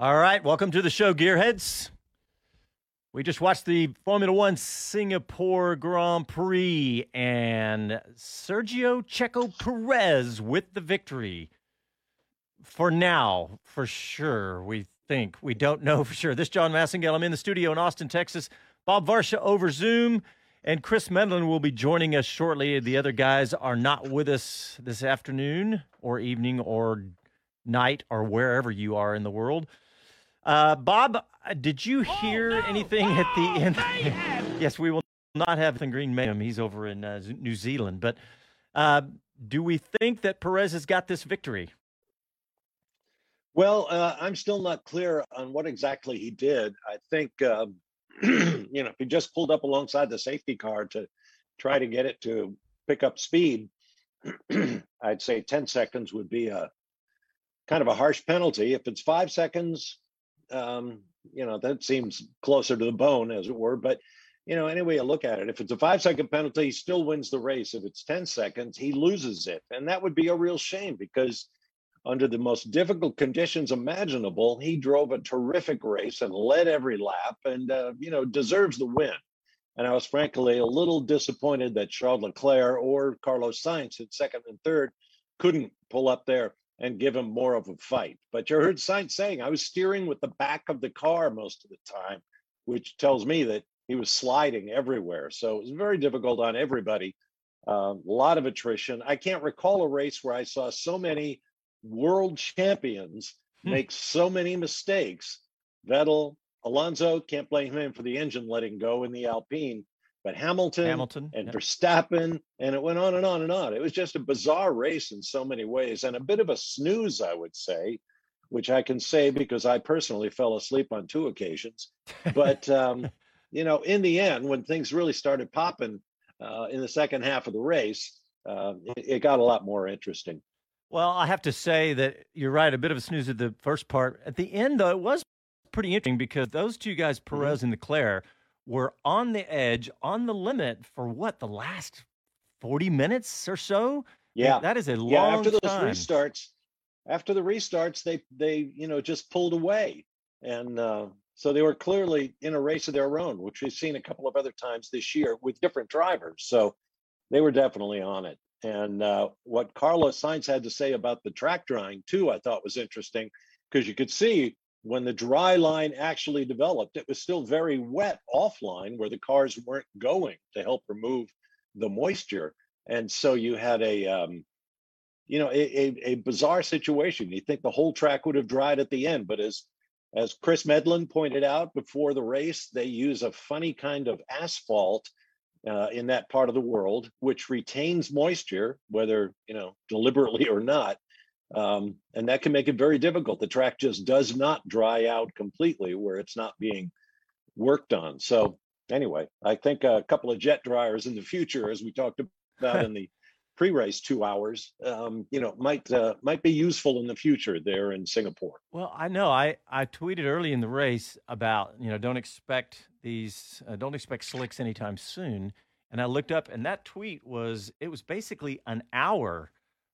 All right, welcome to the show, Gearheads. We just watched the Formula One Singapore Grand Prix, and Sergio Checo Perez with the victory. For now, for sure, we think. We don't know for sure. This John Massengale. I'm in the studio in Austin, Texas. Bob Varsha over Zoom, and Chris Medland will be joining us shortly. The other guys are not with us this afternoon or evening or night or wherever you are in the world. Uh, Bob, did you oh, hear oh, no, anything oh, at the end? yes, we will not have the Green Mayhem. He's over in uh, New Zealand. But uh, do we think that Perez has got this victory? Well, uh, I'm still not clear on what exactly he did. I think, um, you know, if he just pulled up alongside the safety car to try to get it to pick up speed. I'd say 10 seconds would be a kind of a harsh penalty. If it's five seconds, um, you know, that seems closer to the bone, as it were. But, you know, any way you look at it, if it's a five second penalty, he still wins the race. If it's 10 seconds, he loses it. And that would be a real shame because under the most difficult conditions imaginable, he drove a terrific race and led every lap and, uh, you know, deserves the win. And I was frankly a little disappointed that Charles Leclerc or Carlos Sainz at second and third couldn't pull up there and give him more of a fight. But you heard Sainz saying, I was steering with the back of the car most of the time, which tells me that he was sliding everywhere. So it was very difficult on everybody. Uh, a lot of attrition. I can't recall a race where I saw so many world champions hmm. make so many mistakes. Vettel, Alonso, can't blame him for the engine letting go in the Alpine but Hamilton, Hamilton and Verstappen, and it went on and on and on. It was just a bizarre race in so many ways, and a bit of a snooze, I would say, which I can say because I personally fell asleep on two occasions. But um, you know, in the end, when things really started popping uh, in the second half of the race, uh, it, it got a lot more interesting. Well, I have to say that you're right. A bit of a snooze at the first part. At the end, though, it was pretty interesting because those two guys, mm-hmm. Perez mm-hmm. and Leclerc, were on the edge, on the limit for what the last forty minutes or so. Yeah, that is a long yeah. After those time. restarts, after the restarts, they they you know just pulled away, and uh, so they were clearly in a race of their own, which we've seen a couple of other times this year with different drivers. So they were definitely on it. And uh, what Carlos Sainz had to say about the track drying too, I thought was interesting because you could see when the dry line actually developed, it was still very wet offline where the cars weren't going to help remove the moisture. And so you had a, um, you know, a, a, a, bizarre situation. You think the whole track would have dried at the end, but as as Chris Medland pointed out before the race, they use a funny kind of asphalt uh, in that part of the world, which retains moisture, whether you know deliberately or not, um, and that can make it very difficult. The track just does not dry out completely where it's not being worked on. So anyway, I think a couple of jet dryers in the future, as we talked about in the pre-race two hours, um, you know, might uh, might be useful in the future there in Singapore. Well, I know I I tweeted early in the race about you know don't expect these uh, don't expect slicks anytime soon, and I looked up and that tweet was it was basically an hour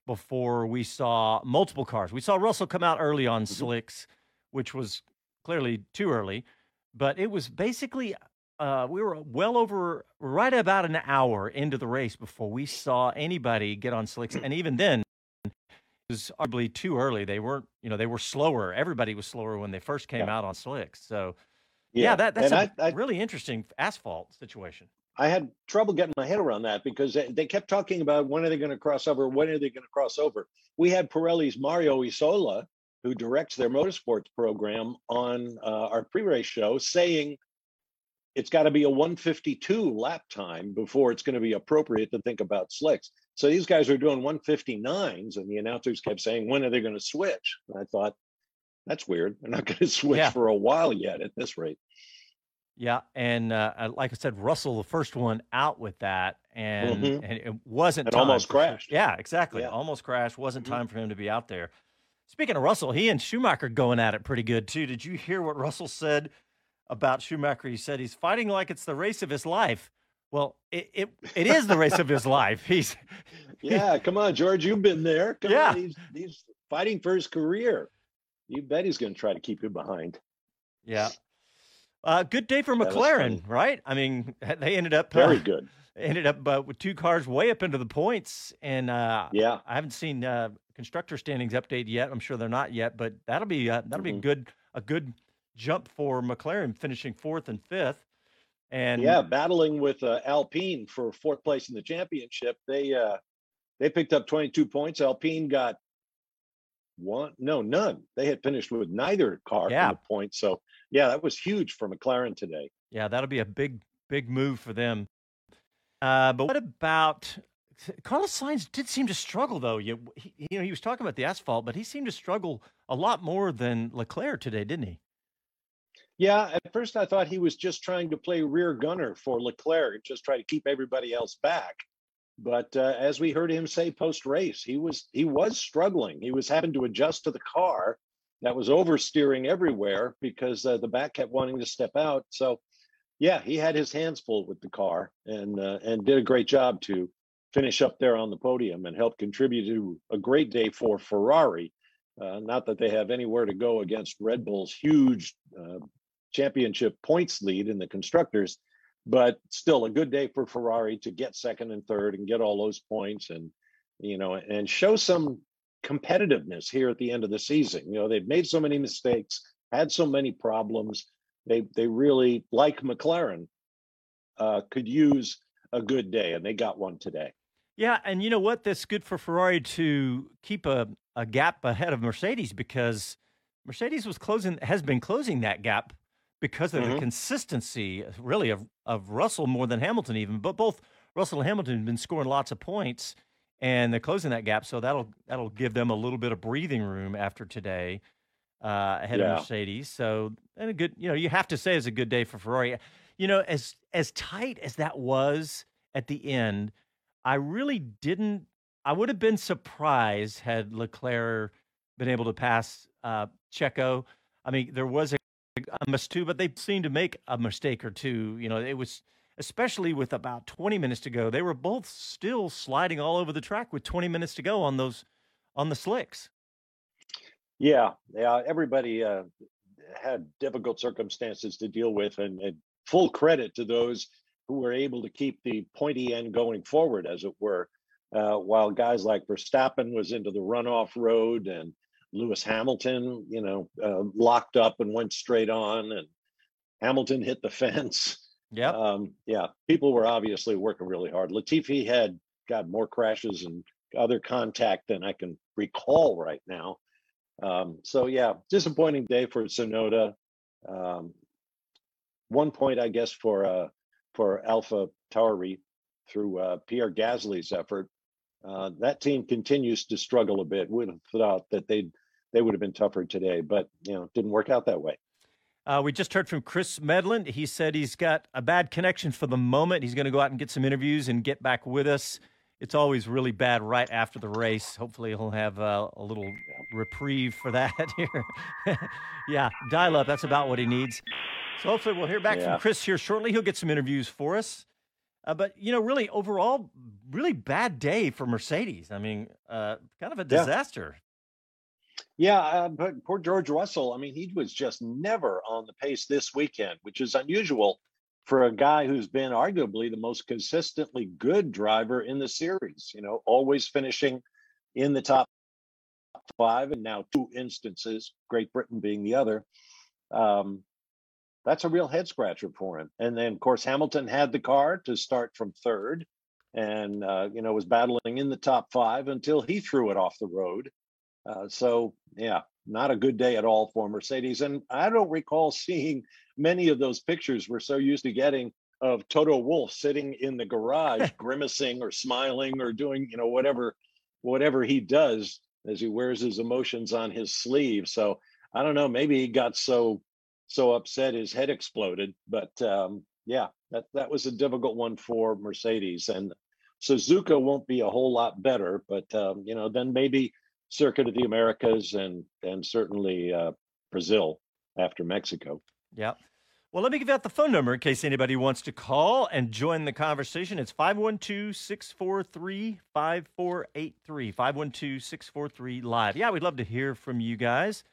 before we saw multiple cars. We saw Russell come out early on mm-hmm. slicks, which was clearly too early, but it was basically uh, we were well over right about an hour into the race before we saw anybody get on slicks, and even then. It was arguably too early. They weren't, you know, they were slower. Everybody was slower when they first came yeah. out on slicks. So, yeah, yeah that, that's and a I, I, really interesting asphalt situation. I had trouble getting my head around that because they kept talking about when are they going to cross over? When are they going to cross over? We had Pirelli's Mario Isola, who directs their motorsports program, on uh, our pre-race show, saying it's got to be a 152 lap time before it's going to be appropriate to think about slicks. So these guys are doing 159s, and the announcers kept saying, "When are they going to switch?" And I thought, that's weird. They're not going to switch yeah. for a while yet at this rate. Yeah, and uh, like I said, Russell, the first one out with that, and, mm-hmm. and it wasn't. It almost crashed. Yeah, exactly. Yeah. Almost crashed. Wasn't mm-hmm. time for him to be out there. Speaking of Russell, he and Schumacher going at it pretty good too. Did you hear what Russell said about Schumacher? He said he's fighting like it's the race of his life. Well, it it, it is the race of his life. He's yeah. Come on, George, you've been there. Come yeah, on, he's, he's fighting for his career. you bet he's going to try to keep you behind. Yeah. Uh, good day for McLaren, right? I mean, they ended up very uh, good. Ended up uh, with two cars way up into the points, and uh, yeah, I haven't seen uh, constructor standings update yet. I'm sure they're not yet, but that'll be uh, that'll mm-hmm. be good a good jump for McLaren, finishing fourth and fifth. And yeah, battling with Alpine for fourth place in the championship. They they picked up 22 points. Alpine got one, no, none. They had finished with neither car yeah. from the point. So yeah, that was huge for McLaren today. Yeah, that'll be a big, big move for them. Uh, but what about Carlos Sainz? Did seem to struggle though. You, he, you know, he was talking about the asphalt, but he seemed to struggle a lot more than Leclerc today, didn't he? Yeah, at first I thought he was just trying to play rear gunner for Leclerc, just try to keep everybody else back. But uh, as we heard him say post race, he was he was struggling. He was having to adjust to the car that was oversteering everywhere because uh, the back kept wanting to step out. So, yeah, he had his hands full with the car and uh, and did a great job to finish up there on the podium and help contribute to a great day for Ferrari. Uh, not that they have anywhere to go against Red Bull's huge uh, championship points lead in the constructors but still a good day for Ferrari to get second and third and get all those points and you know and show some competitiveness here at the end of the season. You know, they've made so many mistakes, had so many problems. They they really like McLaren uh, could use a good day, and they got one today. Yeah, and you know what? That's good for Ferrari to keep a, a gap ahead of Mercedes because Mercedes was closing has been closing that gap because of mm-hmm. the consistency, really, of, of Russell more than Hamilton, even. But both Russell and Hamilton have been scoring lots of points, and they're closing that gap. So that'll that'll give them a little bit of breathing room after today, uh, ahead yeah. of Mercedes. So and a good, you know, you have to say it's a good day for Ferrari. You know, as as tight as that was at the end, I really didn't. I would have been surprised had Leclerc been able to pass uh, Checo. I mean, there was a a mistake too, but they seemed to make a mistake or two. You know, it was especially with about 20 minutes to go. They were both still sliding all over the track with 20 minutes to go on those on the slicks. Yeah, yeah. Everybody uh, had difficult circumstances to deal with, and, and full credit to those who were able to keep the pointy end going forward, as it were. Uh, while guys like Verstappen was into the runoff road and Lewis Hamilton, you know, uh, locked up and went straight on, and Hamilton hit the fence. Yeah, um, yeah. People were obviously working really hard. Latifi had got more crashes and other contact than I can recall right now. Um, so yeah, disappointing day for Tsunoda. Um, one point, I guess, for uh, for Alpha Tauri through uh, Pierre Gasly's effort. Uh, that team continues to struggle a bit. Would have thought that they'd they would have been tougher today, but you know, didn't work out that way. Uh, we just heard from Chris Medland. He said he's got a bad connection for the moment. He's going to go out and get some interviews and get back with us. It's always really bad right after the race. Hopefully, he'll have uh, a little reprieve for that here. yeah, dial up. That's about what he needs. So hopefully, we'll hear back yeah. from Chris here shortly. He'll get some interviews for us. Uh, but you know, really, overall, really bad day for Mercedes. I mean, uh, kind of a disaster. Yeah, uh, but poor George Russell. I mean, he was just never on the pace this weekend, which is unusual for a guy who's been arguably the most consistently good driver in the series. You know, always finishing in the top five, and now two instances, Great Britain being the other. Um, that's a real head scratcher for him. And then, of course, Hamilton had the car to start from third, and uh, you know was battling in the top five until he threw it off the road. Uh, so, yeah, not a good day at all for Mercedes. And I don't recall seeing many of those pictures we're so used to getting of Toto Wolff sitting in the garage, grimacing or smiling or doing, you know, whatever, whatever he does as he wears his emotions on his sleeve. So I don't know, maybe he got so so upset his head exploded. But um, yeah, that that was a difficult one for Mercedes and. Suzuka won't be a whole lot better, but um, you know, then maybe circuit of the Americas and and certainly uh, Brazil after Mexico. Yeah. Well, let me give out the phone number in case anybody wants to call and join the conversation. It's 512 643 5483. 512 643 live. Yeah, we'd love to hear from you guys.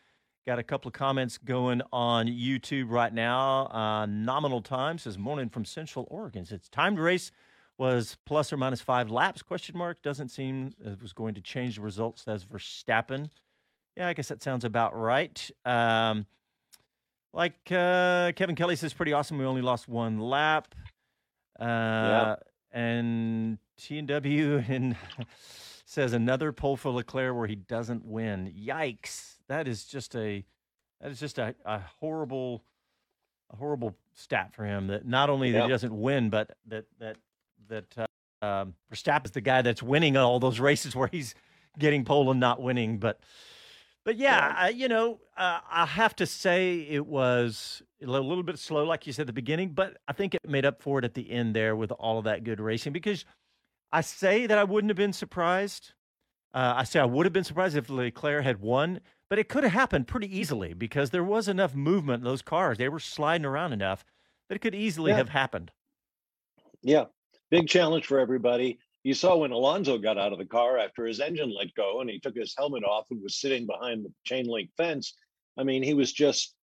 Got a couple of comments going on YouTube right now. Uh, nominal time says morning from Central Oregon. It's time to race was plus or minus five laps. Question mark doesn't seem it was going to change the results. Says Verstappen. Yeah, I guess that sounds about right. Um, like uh, Kevin Kelly says, pretty awesome. We only lost one lap. Uh, yeah. And T and W and says another pole for Leclerc where he doesn't win. Yikes! That is just a that is just a, a horrible a horrible stat for him. That not only that he doesn't win, but that that that uh, um, Verstappen is the guy that's winning all those races where he's getting pole and not winning. But but yeah, I, you know, uh, I have to say it was a little bit slow, like you said at the beginning, but I think it made up for it at the end there with all of that good racing because I say that I wouldn't have been surprised. Uh, I say I would have been surprised if Leclerc had won, but it could have happened pretty easily because there was enough movement in those cars. They were sliding around enough that it could easily yeah. have happened. Yeah, big challenge for everybody. You saw when Alonso got out of the car after his engine let go and he took his helmet off and was sitting behind the chain link fence. I mean, he was just,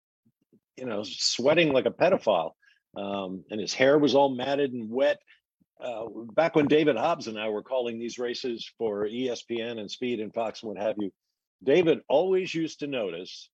you know, sweating like a pedophile. Um, and his hair was all matted and wet. Uh, back when David Hobbs and I were calling these races for ESPN and Speed and Fox and what have you, David always used to notice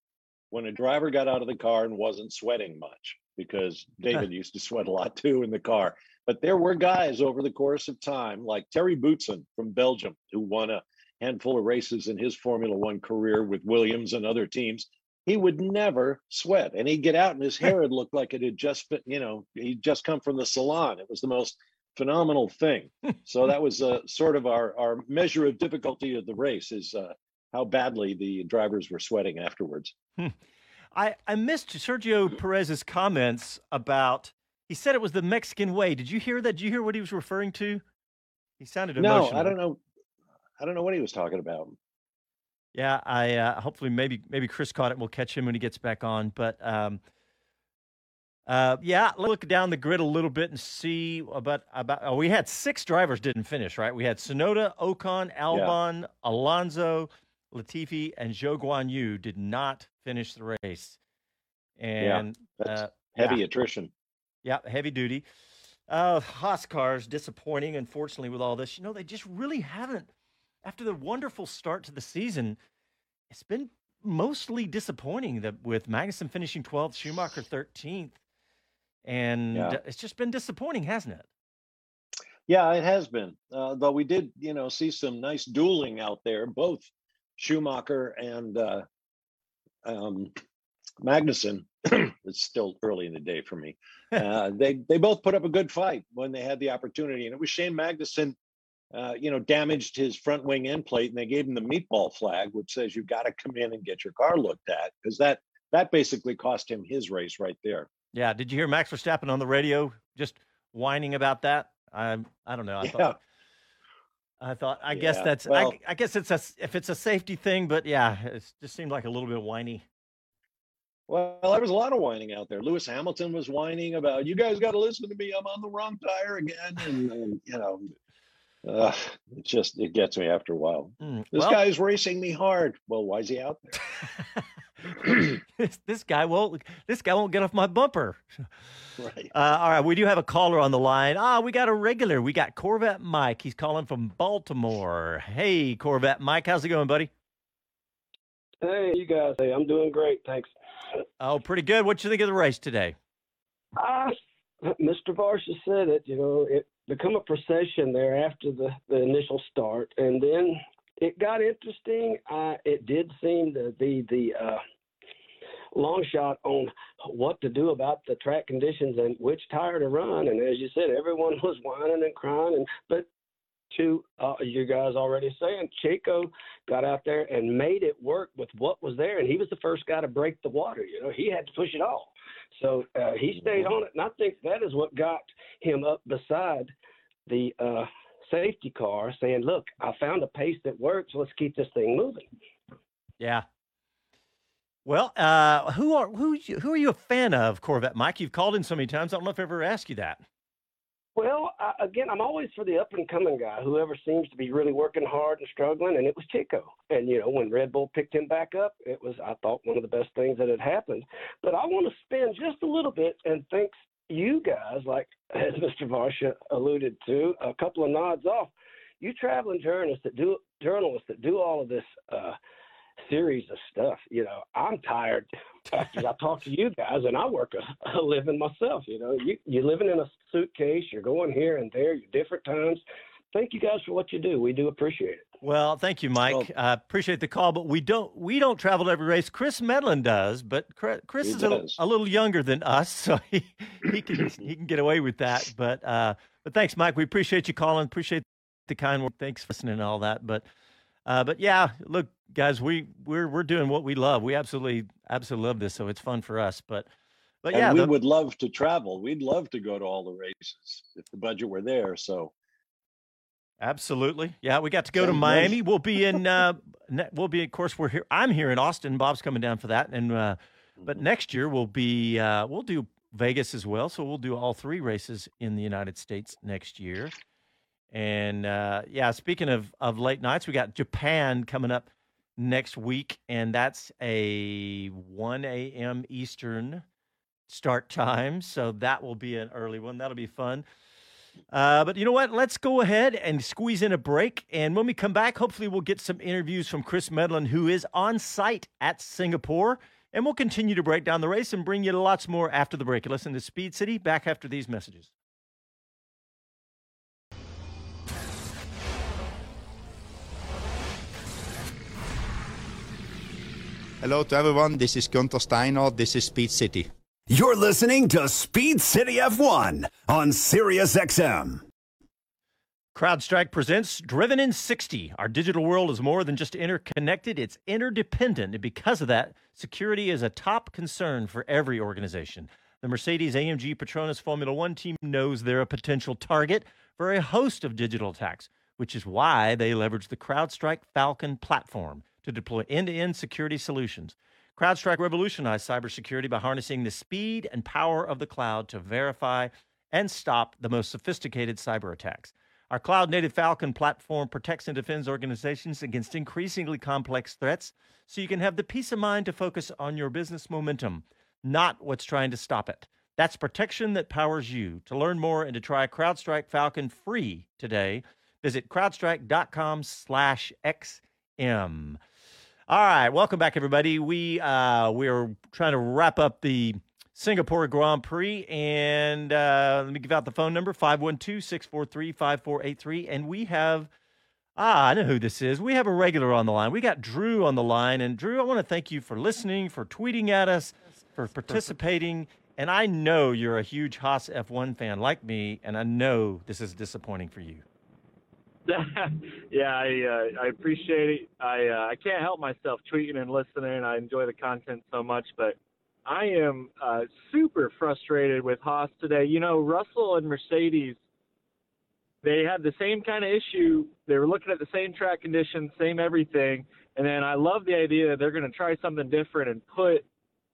when a driver got out of the car and wasn't sweating much because David used to sweat a lot too in the car. But there were guys over the course of time, like Thierry Boutsen from Belgium, who won a handful of races in his Formula One career with Williams and other teams. He would never sweat, and he'd get out, and his hair would look like it had just, been, you know, he'd just come from the salon. It was the most phenomenal thing. so that was uh, sort of our our measure of difficulty of the race is uh, how badly the drivers were sweating afterwards. Hmm. I I missed Sergio Perez's comments about he said it was the Mexican way. Did you hear that? Did you hear what he was referring to? He sounded emotional. No, I don't know. I don't know what he was talking about. Yeah, I uh, hopefully maybe maybe Chris caught it. We'll catch him when he gets back on. But um, uh, yeah, look down the grid a little bit and see about about. Oh, we had six drivers didn't finish, right? We had Tsunoda, Ocon, Albon, yeah. Alonso, Latifi, and Zhou Guan Yu did not finish the race. And yeah, uh, heavy yeah. attrition. Yeah, heavy duty. Uh, Haas cars disappointing, unfortunately, with all this. You know, they just really haven't. After the wonderful start to the season, it's been mostly disappointing that with Magnussen finishing 12th, Schumacher 13th, and yeah. it's just been disappointing, hasn't it? Yeah, it has been. Uh, though we did, you know, see some nice dueling out there, both Schumacher and uh, um, Magnussen. it's still early in the day for me. Uh, they they both put up a good fight when they had the opportunity, and it was Shane Magnussen. Uh, you know, damaged his front wing end plate, and they gave him the meatball flag, which says you've got to come in and get your car looked at, because that that basically cost him his race right there. Yeah. Did you hear Max Verstappen on the radio just whining about that? I I don't know. I yeah. thought. I thought. I yeah. guess that's. Well, I, I, guess it's a if it's a safety thing, but yeah, it just seemed like a little bit whiny. Well, there was a lot of whining out there. Lewis Hamilton was whining about, "You guys got to listen to me. I'm on the wrong tire again," and, and you know, uh, it just it gets me after a while. Mm, this well, guy's racing me hard. Well, why is he out there? this, this, guy won't. This guy won't get off my bumper. Right. Uh, all right. We do have a caller on the line. Ah, we got a regular. We got Corvette Mike. He's calling from Baltimore. Hey, Corvette Mike. How's it going, buddy? Hey, you guys. Hey, I'm doing great. Thanks. Oh, pretty good. What you think of the race today? Uh, Mr. Varsha said it. You know, it become a procession there after the the initial start, and then it got interesting. Uh, it did seem to be the uh, long shot on what to do about the track conditions and which tire to run. And as you said, everyone was whining and crying. And but to uh, you guys already saying, Checo got out there and made it work with what was there, and he was the first guy to break the water. You know, he had to push it all, so uh, he stayed on it, and I think that is what got him up beside the uh, safety car, saying, "Look, I found a pace that works. Let's keep this thing moving." Yeah. Well, uh, who are who who are you a fan of, Corvette Mike? You've called in so many times. I don't know if I've ever asked you that. Well, again, I'm always for the up and coming guy, whoever seems to be really working hard and struggling, and it was Checo. And you know, when Red Bull picked him back up, it was I thought one of the best things that had happened. But I want to spend just a little bit and thanks you guys, like as Mr. Varsha alluded to, a couple of nods off. You traveling journalists that do journalists that do all of this uh, series of stuff. You know, I'm tired I talk to you guys, and I work a, a living myself. You know, you you're living in a suitcase. You're going here and there. You're different times. Thank you guys for what you do. We do appreciate it. Well, thank you, Mike. I uh, appreciate the call, but we don't we don't travel to every race. Chris Medland does, but Chris he is a, a, little younger than us, so he, he can he can get away with that. But uh, but thanks, Mike. We appreciate you calling. Appreciate the kind word. Thanks for listening and all that. But uh, but yeah, look, guys, we we're we're doing what we love. We absolutely absolutely love this, so it's fun for us. But but and yeah, we the, would love to travel. We'd love to go to all the races if the budget were there. So absolutely, yeah, we got to go Same to Miami. We'll be in. Uh, we'll be, of course, we're here. I'm here in Austin. Bob's coming down for that, and uh, but mm-hmm. next year we'll be uh, we'll do Vegas as well. So we'll do all three races in the United States next year. And uh, yeah, speaking of, of late nights, we got Japan coming up next week, and that's a 1 a.m. Eastern start time. So that will be an early one. That'll be fun. Uh, but you know what? Let's go ahead and squeeze in a break. And when we come back, hopefully we'll get some interviews from Chris Medland, who is on site at Singapore. And we'll continue to break down the race and bring you lots more after the break. Listen to Speed City back after these messages. Hello to everyone. This is Gunther Steiner. This is Speed City. You're listening to Speed City F1 on Sirius XM. CrowdStrike presents Driven in 60. Our digital world is more than just interconnected, it's interdependent. And because of that, security is a top concern for every organization. The Mercedes AMG Petronas Formula One team knows they're a potential target for a host of digital attacks, which is why they leverage the CrowdStrike Falcon platform to deploy end to end security solutions. CrowdStrike revolutionized cybersecurity by harnessing the speed and power of the cloud to verify and stop the most sophisticated cyber attacks. Our cloud native Falcon platform protects and defends organizations against increasingly complex threats so you can have the peace of mind to focus on your business momentum, not what's trying to stop it. That's protection that powers you. To learn more and to try CrowdStrike Falcon free today, visit crowdstrike.com/xm. All right, welcome back, everybody. We uh, we're trying to wrap up the Singapore Grand Prix, and uh, let me give out the phone number 512-643-5483. and we have ah, I know who this is. We have a regular on the line. We got Drew on the line, and Drew, I want to thank you for listening, for tweeting at us, for participating. And I know you're a huge Haas F1 fan like me, and I know this is disappointing for you. yeah, I uh, I appreciate it. I uh, I can't help myself tweeting and listening. I enjoy the content so much, but I am uh, super frustrated with Haas today. You know, Russell and Mercedes, they had the same kind of issue. They were looking at the same track conditions, same everything, and then I love the idea that they're going to try something different and put,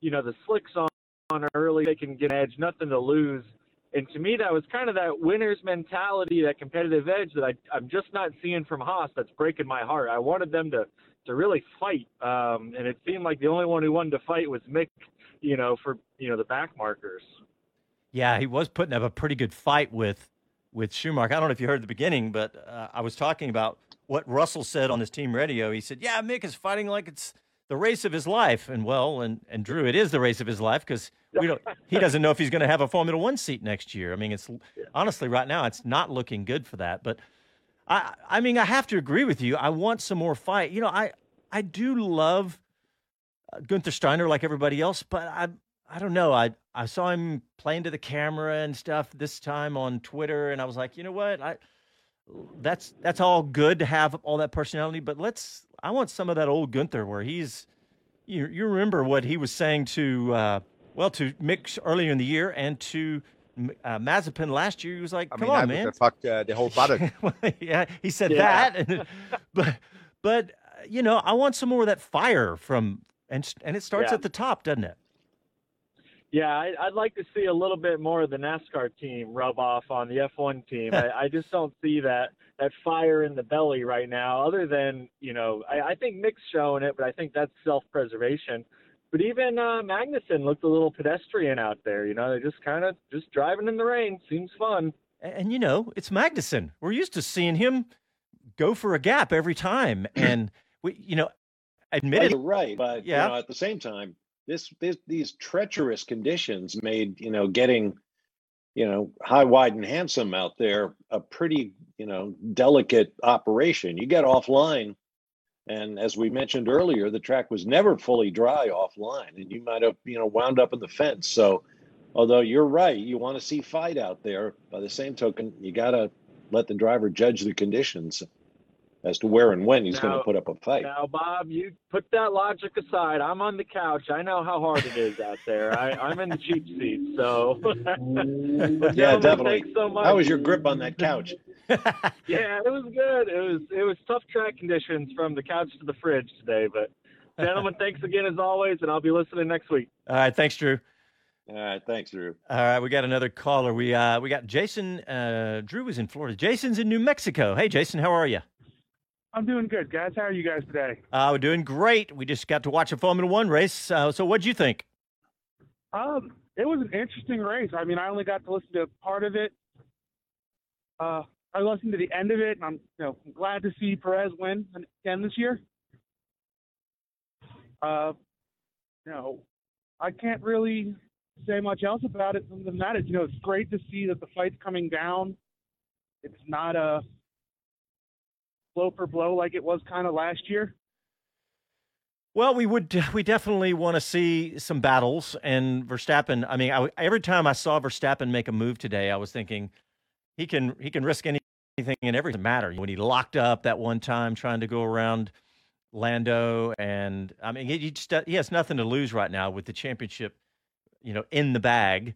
you know, the slicks on on early. They can get an edge, nothing to lose and to me, that was kind of that winner's mentality, that competitive edge that I, I'm just not seeing from Haas. That's breaking my heart. I wanted them to to really fight, um, and it seemed like the only one who wanted to fight was Mick. You know, for you know the back markers. Yeah, he was putting up a pretty good fight with with Schumacher. I don't know if you heard the beginning, but uh, I was talking about what Russell said on his team radio. He said, "Yeah, Mick is fighting like it's the race of his life. And well, and, and Drew, it is the race of his life because we don't. He doesn't know if he's going to have a Formula One seat next year. I mean, it's honestly right now it's not looking good for that. But I, I mean, I have to agree with you. I want some more fight. You know, I, I do love uh, Gunther Steiner like everybody else, but I, I don't know. I, I saw him playing to the camera and stuff this time on Twitter, and I was like, you know what, I. That's that's all good to have all that personality, but let's I want some of that old Gunther where he's. You, you remember what he was saying to uh, well to Mick earlier in the year and to uh, Mazepin last year. He was like, "Come I mean, on, man, the fuck uh, the whole button." yeah, he said yeah. that, and, but but you know, I want some more of that fire from and and it starts yeah. at the top, doesn't it? Yeah, I, I'd like to see a little bit more of the NASCAR team rub off on the F1 team. I, I just don't see that that fire in the belly right now. Other than you know, I, I think Mick's showing it, but I think that's self-preservation. But even uh, Magnussen looked a little pedestrian out there. You know, they're just kind of just driving in the rain. Seems fun. And, and, you know, it's Magnussen. We're used to seeing him go for a gap every time, and we, you know, admitted. Well, right, but yeah. you know, at the same time, this, this these treacherous conditions made you know getting you know high wide and handsome out there a pretty you know delicate operation. You get offline and as we mentioned earlier the track was never fully dry offline and you might have you know wound up in the fence. So although you're right you want to see fight out there. By the same token you got to let the driver judge the conditions as to where and when he's going to put up a fight. Now, Bob, you put that logic aside. I'm on the couch. I know how hard it is out there. I, am in the cheap seat, so. yeah, definitely. So how was your grip on that couch? yeah, it was good. It was it was tough track conditions from the couch to the fridge today, but gentlemen, thanks again as always, and I'll be listening next week. All right, thanks, Drew. All right, thanks, Drew. All right, we got another caller. We uh we got Jason. Uh, Drew is in Florida. Jason's in New Mexico. Hey, Jason, how are you? I'm doing good, guys. How are you guys today? Uh, we're doing great. We just got to watch a Formula One race. Uh, so, what'd you think? Um, it was an interesting race. I mean, I only got to listen to part of it. Uh, I listened to the end of it, and I'm you know glad to see Perez win again this year. Uh, you know, I can't really say much else about it other than that. It's, you know, it's great to see that the fight's coming down. It's not a blow for blow like it was kind of last year? Well, we would we definitely want to see some battles and Verstappen. I mean, I, every time I saw Verstappen make a move today, I was thinking he can he can risk anything and everything matter. When he locked up that one time trying to go around Lando, and I mean, he just he has nothing to lose right now with the championship, you know, in the bag.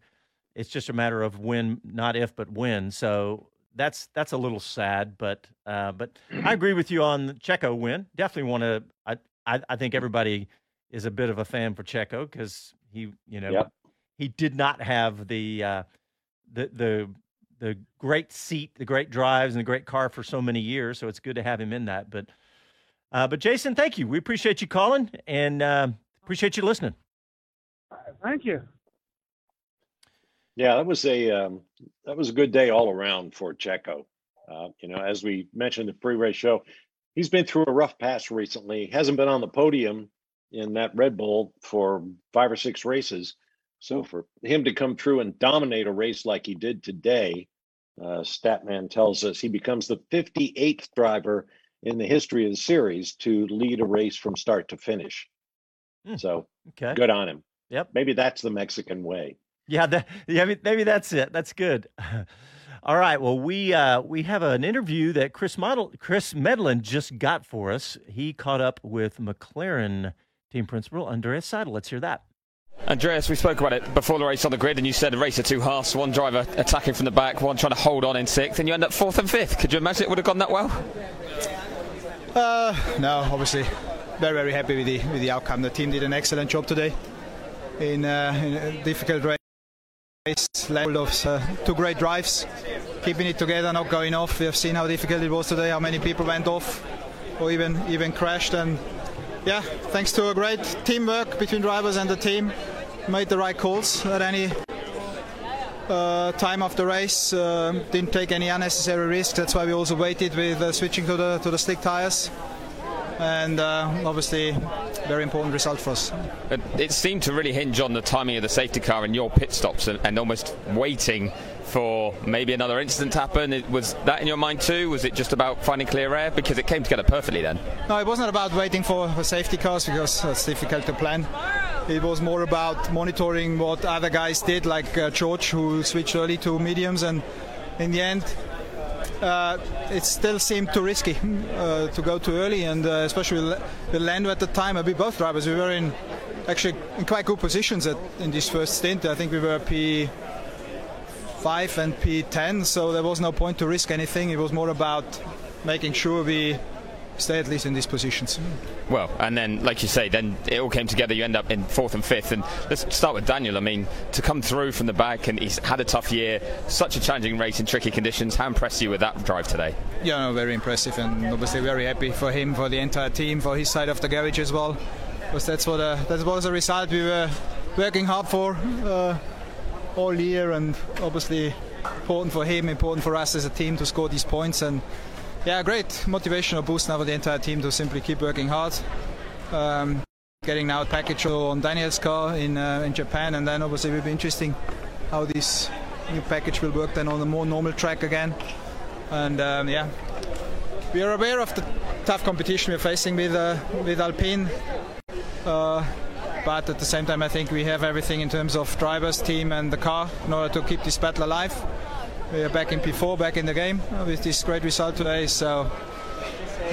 It's just a matter of when, not if, but when. So that's that's a little sad, but uh, but I agree with you on the Checo win. Definitely want to. I, I, I think everybody is a bit of a fan for Checo because he you know yep. he did not have the uh, the the the great seat, the great drives, and the great car for so many years. So it's good to have him in that. But uh, but Jason, thank you. We appreciate you calling and uh, appreciate you listening. Thank you. Yeah, that was a um, that was a good day all around for Checo. Uh, you know, as we mentioned the pre-race show, he's been through a rough patch recently. Hasn't been on the podium in that Red Bull for five or six races. So for him to come through and dominate a race like he did today, uh, Statman tells us he becomes the 58th driver in the history of the series to lead a race from start to finish. Mm, so okay. good on him. Yep. Maybe that's the Mexican way. Yeah, that, yeah, maybe that's it. That's good. All right. Well, we uh, we have an interview that Chris Model Chris Medland just got for us. He caught up with McLaren team principal Andreas Seidl. Let's hear that. Andreas, we spoke about it before the race on the grid, and you said the race of two halves, one driver attacking from the back, one trying to hold on in sixth, and you end up fourth and fifth. Could you imagine it would have gone that well? Uh, no, obviously, very very happy with the with the outcome. The team did an excellent job today in, uh, in a difficult race level of uh, two great drives, keeping it together, not going off. We have seen how difficult it was today, how many people went off or even even crashed. And yeah, thanks to a great teamwork between drivers and the team, made the right calls at any uh, time of the race. Uh, didn't take any unnecessary risks. That's why we also waited with uh, switching to the to the slick tires and uh, obviously very important result for us. It seemed to really hinge on the timing of the safety car and your pit stops and, and almost waiting for maybe another incident to happen. It, was that in your mind too? Was it just about finding clear air? Because it came together perfectly then. No, it wasn't about waiting for, for safety cars because it's difficult to plan. It was more about monitoring what other guys did, like uh, George, who switched early to mediums, and in the end, uh, it still seemed too risky uh, to go too early, and uh, especially with Lando at the time. We both drivers we were in actually in quite good positions at, in this first stint. I think we were P5 and P10, so there was no point to risk anything. It was more about making sure we stay at least in these positions. Well, and then, like you say, then it all came together. You end up in fourth and fifth. And let's start with Daniel. I mean, to come through from the back, and he's had a tough year, such a challenging race in tricky conditions. How impressed you with that drive today? Yeah, no, very impressive, and obviously very happy for him, for the entire team, for his side of the garage as well. Because that's what uh, that was a result we were working hard for uh, all year, and obviously important for him, important for us as a team to score these points and yeah, great motivational boost now for the entire team to simply keep working hard. Um, getting now a package on Daniel's car in uh, in Japan, and then obviously it will be interesting how this new package will work then on a more normal track again. And um, yeah, we are aware of the tough competition we're facing with uh, with Alpine. Uh, but at the same time, I think we have everything in terms of drivers, team, and the car in order to keep this battle alive. We are back in P4, back in the game with this great result today. So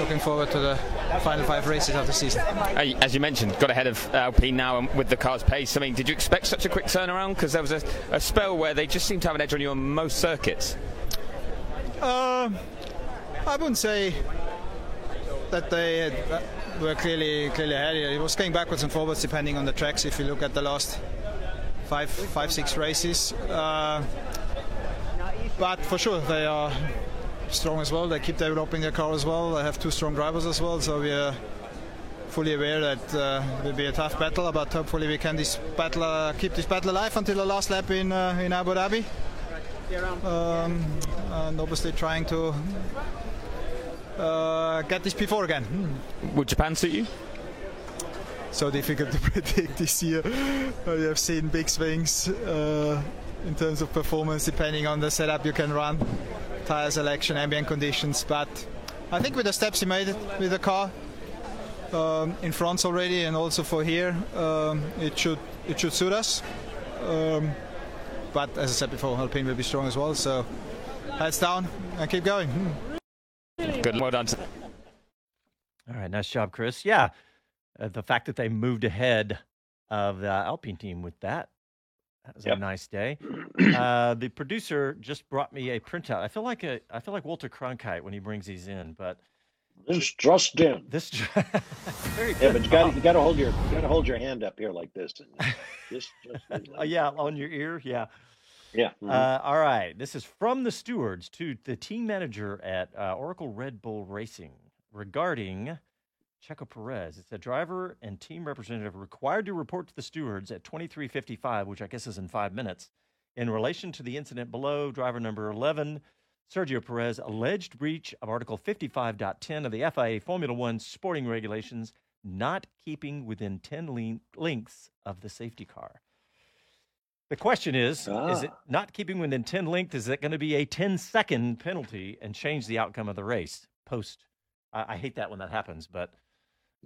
looking forward to the final five races of the season. As you mentioned, got ahead of Alpine now with the car's pace. I mean, did you expect such a quick turnaround? Because there was a, a, spell where they just seemed to have an edge on you on most circuits. Uh, I wouldn't say that they were clearly clearly ahead. It was going backwards and forwards depending on the tracks. If you look at the last five, five, six races. Uh, but for sure they are strong as well. They keep developing their car as well. They have two strong drivers as well, so we are fully aware that uh, it will be a tough battle. But hopefully we can this battle uh, keep this battle alive until the last lap in uh, in Abu Dhabi. Um, and obviously trying to uh, get this P4 again. Would Japan suit you? So difficult to predict this year. we have seen big swings uh, in terms of performance depending on the setup you can run, tire selection, ambient conditions. But I think with the steps he made with the car um, in France already, and also for here, um, it should it should suit us. Um, but as I said before, Alpine will be strong as well. So heads down and keep going. Good, well done. All right, nice job, Chris. Yeah, uh, the fact that they moved ahead of the Alpine team with that that was yep. a nice day. Uh, the producer just brought me a printout. I feel like a I feel like Walter Cronkite when he brings these in, but this just in. This very yeah, but you got you got to hold your you got to hold your hand up here like this. And just, just uh, yeah, on your ear, yeah. Yeah. Mm-hmm. Uh, all right. This is from the stewards to the team manager at uh, Oracle Red Bull Racing regarding Checo Perez. It's a driver and team representative required to report to the stewards at 23:55, which I guess is in five minutes, in relation to the incident below. Driver number 11, Sergio Perez, alleged breach of Article 55.10 of the FIA Formula One sporting regulations, not keeping within 10 lengths of the safety car. The question is, ah. is it not keeping within 10 lengths? Is it going to be a 10 second penalty and change the outcome of the race post? I, I hate that when that happens, but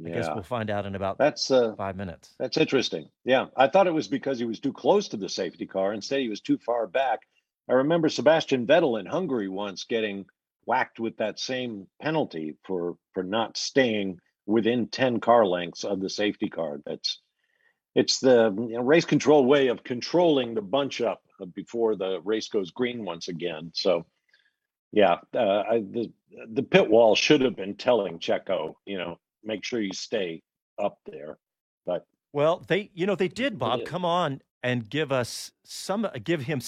I yeah. guess we'll find out in about that's uh, five minutes. That's interesting. Yeah, I thought it was because he was too close to the safety car. Instead, he was too far back. I remember Sebastian Vettel in Hungary once getting whacked with that same penalty for for not staying within 10 car lengths of the safety car. That's it's the you know, race control way of controlling the bunch up before the race goes green once again. So, yeah, uh, I, the the pit wall should have been telling Checo, you know, make sure you stay up there. But well, they you know they did Bob come on and give us some give him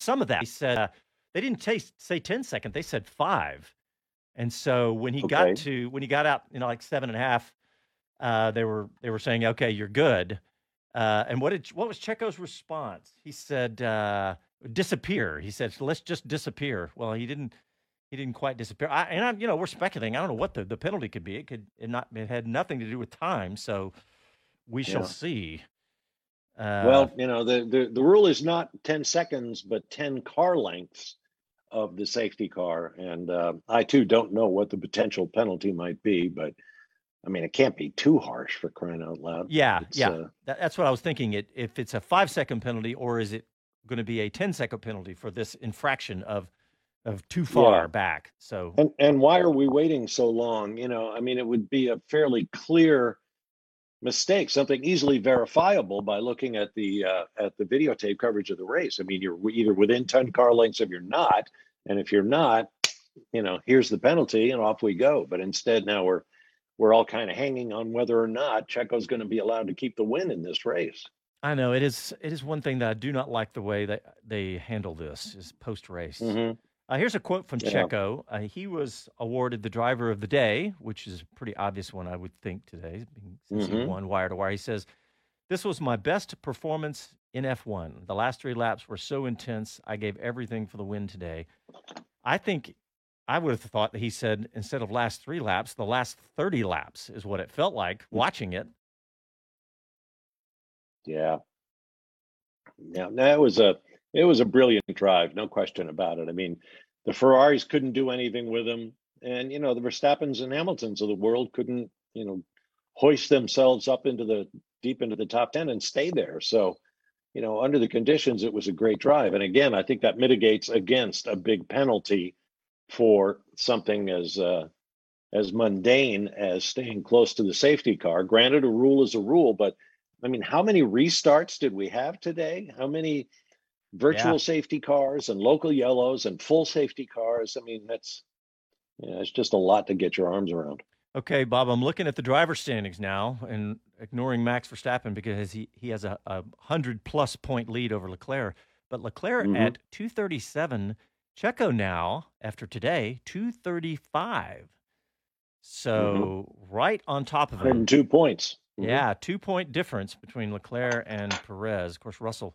some of that. He said uh, they didn't taste, say 10 second, they said five. And so when he okay. got to when he got out, you know, like seven and a half, uh, they were they were saying, okay, you're good. Uh, and what did what was Checo's response? He said, uh, disappear. He said, let's just disappear. Well, he didn't he didn't quite disappear. I, and I, you know, we're speculating. I don't know what the, the penalty could be. It could it not it had nothing to do with time. So we shall see. Uh, well, you know, the, the the rule is not ten seconds, but ten car lengths of the safety car. And uh, I too don't know what the potential penalty might be, but I mean, it can't be too harsh for crying out loud. Yeah, it's, yeah, uh, that, that's what I was thinking. It if it's a five second penalty, or is it going to be a 10 second penalty for this infraction of of too far yeah. back. So and and why are we waiting so long? You know, I mean, it would be a fairly clear mistake, something easily verifiable by looking at the uh, at the videotape coverage of the race. I mean, you're either within ten car lengths if you're not, and if you're not, you know, here's the penalty, and off we go. But instead, now we're we're all kind of hanging on whether or not Checo's going to be allowed to keep the win in this race. I know it is. It is one thing that I do not like the way that they handle this is post race. Mm-hmm. Uh, here's a quote from Yeah. Checo. Uh, he was awarded the driver of the day, which is a pretty obvious one, I would think, today, being- since he Mhm. won wire to wire. He says, This was my best performance in F1. The last three laps were so intense. I gave everything for the win today. I think I would have thought that he said, instead of last three laps, the last 30 laps is what it felt like watching it. Yeah. Yeah, that was a it was a brilliant drive, no question about it. I mean, the Ferraris couldn't do anything with him, and you know the Verstappens and Hamiltons of the world couldn't, you know, hoist themselves up into the deep into the top ten and stay there. So, you know, under the conditions, it was a great drive. And again, I think that mitigates against a big penalty for something as uh, as mundane as staying close to the safety car. Granted, a rule is a rule, but I mean, how many restarts did we have today? How many virtual Yeah. safety cars and local yellows and full safety cars? I mean, that's yeah, it's just a lot to get your arms around. Okay, Bob, I'm looking at the driver standings now and ignoring Max Verstappen because he, he has a, a 100 plus point lead over Leclerc. But Leclerc Mhm. at 237, Checo now, after today, 235. So right on top of him. two points. Mhm. Yeah, two point difference between Leclerc and Perez. Of course, Russell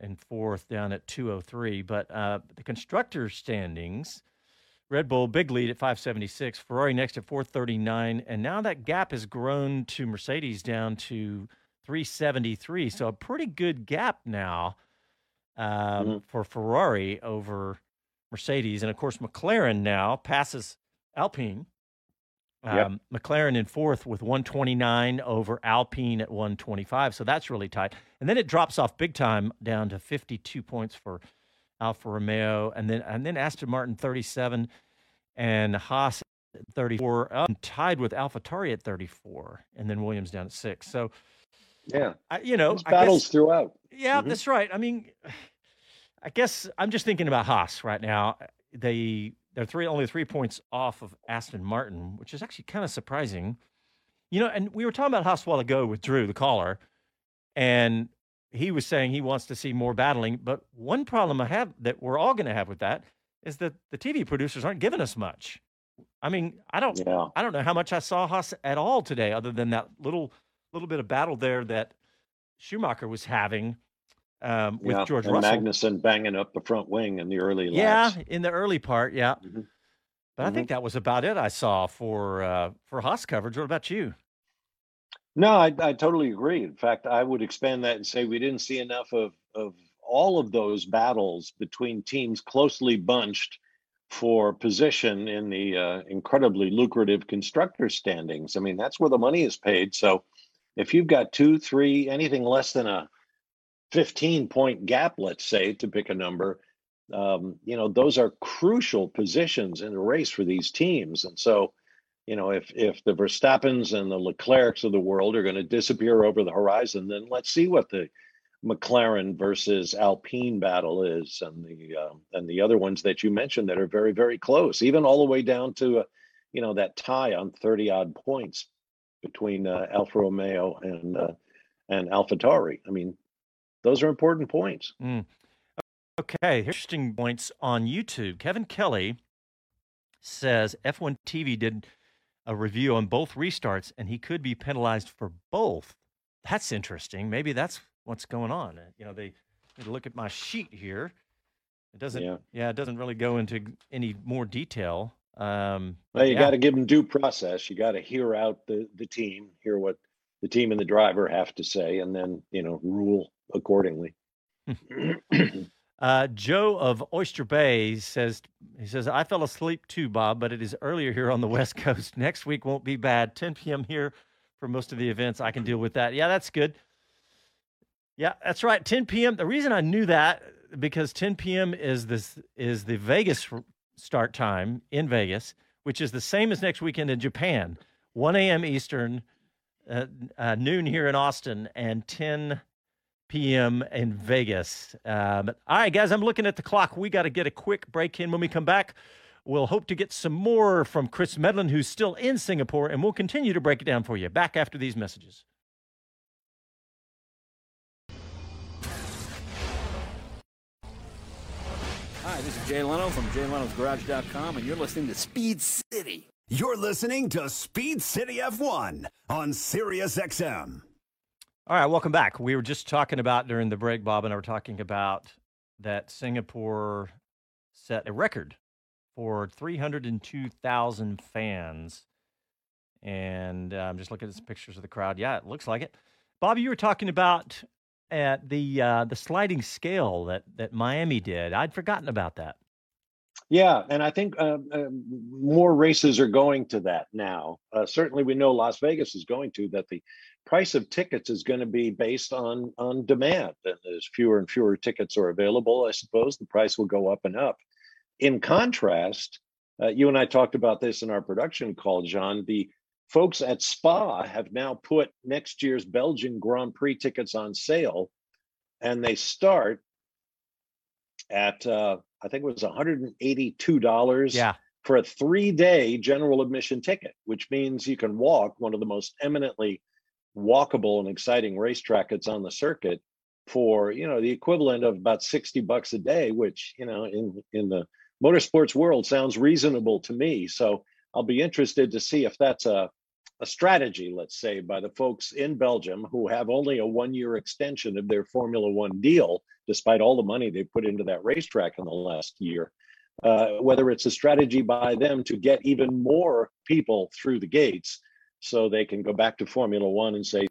in fourth down at 203. But uh, the constructor standings Red Bull, big lead at 576. Ferrari next at 439. And now that gap has grown to Mercedes down to 373. So a pretty good gap now um, Mhm. for Ferrari over Mercedes. And of course, McLaren now passes Alpine. Yep. Um, McLaren in fourth with 129 over Alpine at 125. So that's really tight. And then it drops off big time down to 52 points for Alfa Romeo, and then and then Aston Martin 37, and Haas 34, uh, tied with AlphaTauri at 34, and then Williams down at six. So, Yeah, I, you know, battles guess, throughout. yeah, Mhm. that's right. I mean, I guess I'm just thinking about Haas right now. They they're three only three points off of Aston Martin, which is actually kind of surprising. You know, and we were talking about Haas a while ago with Drew, the caller, and he was saying he wants to see more battling. But one problem I have that we're all going to have with that is that the TV producers aren't giving us much. I mean, I don't Yeah. I don't know how much I saw Haas at all today, other than that little little bit of battle there that Schumacher was having um, with yeah. George and Russell. Magnussen banging up the front wing in the early yeah, laps. in the early part, yeah. Mhm. But I think that was about it I saw for uh, for Haas coverage. What about you? No, I, I totally agree. In fact, I would expand that and say we didn't see enough of, of all of those battles between teams closely bunched for position in the uh, incredibly lucrative constructor standings. I mean, that's where the money is paid. So if you've got two, three, anything less than a 15 point gap, let's say, to pick a number, um, you know, those are crucial positions in a race for these teams. And so, you know, if if the Verstappens and the Leclercs of the world are going to disappear over the horizon, then let's see what the McLaren versus Alpine battle is, and the um, and the other ones that you mentioned that are very very close, even all the way down to, uh, you know, that tie on thirty odd points between uh, Alfa Romeo and uh, and AlphaTauri. I mean, those are important points. Okay, interesting points on YouTube. Kevin Kelly says F1 TV did a review on both restarts and he could be penalized for both. That's interesting. Maybe that's what's going on. Uh, You know, they look at my sheet here. It doesn't, yeah, Yeah. it doesn't really go into any more detail. Um, Well, you yeah. got to give them due process. You got to hear out the the team, hear what the team and the driver have to say, and then you know rule accordingly. Uh, Joe of Oyster Bay says he says I fell asleep too, Bob, but it is earlier here on the West Coast. Next week won't be bad. 10 p.m. here for most of the events. I can deal with that. Yeah, that's good. Yeah, that's right. 10 p.m. The reason I knew that because 10 p.m. is this is the Vegas start time in Vegas, which is the same as next weekend in Japan. 1 a.m. Eastern, uh, uh, noon here in Austin, and 10 p.m. in Vegas. Um, all right, guys, I'm looking at the clock. We got to get a quick break in. When we come back, We'll hope to get some more from Chris Medland, who's still in Singapore, and we'll continue to break it down for you. Back after these messages. Hi, this is Jay Leno from JayLeno'sGarage.com, and you're listening to Speed City. You're listening to Speed City F1 on Sirius XM. All right, welcome back. We were just talking about during the break, Bob and I were talking about that Singapore set a record for 302,000 fans. And uh, I'm just looking at some pictures of the crowd. Yeah, it looks like it. Bob, you were talking about at the uh, the sliding scale that that Miami did. I'd forgotten about that. Yeah, and I think uh, uh, more races are going to that now. Uh, certainly, we know Las Vegas is going to that. The price of tickets is going to be based on on demand, and as fewer and fewer tickets are available, I suppose the price will go up and up. In contrast, uh, you and I talked about this in our production call, John. The folks at Spa have now put next year's Belgian Grand Prix tickets on sale, and they start at uh, I think it was $182 yeah. for a three day general admission ticket, which means you can walk one of the most eminently walkable and exciting racetrack that's on the circuit for you know the equivalent of about 60 bucks a day which you know in in the motorsports world sounds reasonable to me so i'll be interested to see if that's a a strategy, let's say, by the folks in Belgium who have only a one year extension of their Formula One deal, despite all the money they put into that racetrack in the last year. Uh, whether it's a strategy by them to get even more people through the gates so they can go back to Formula One and say,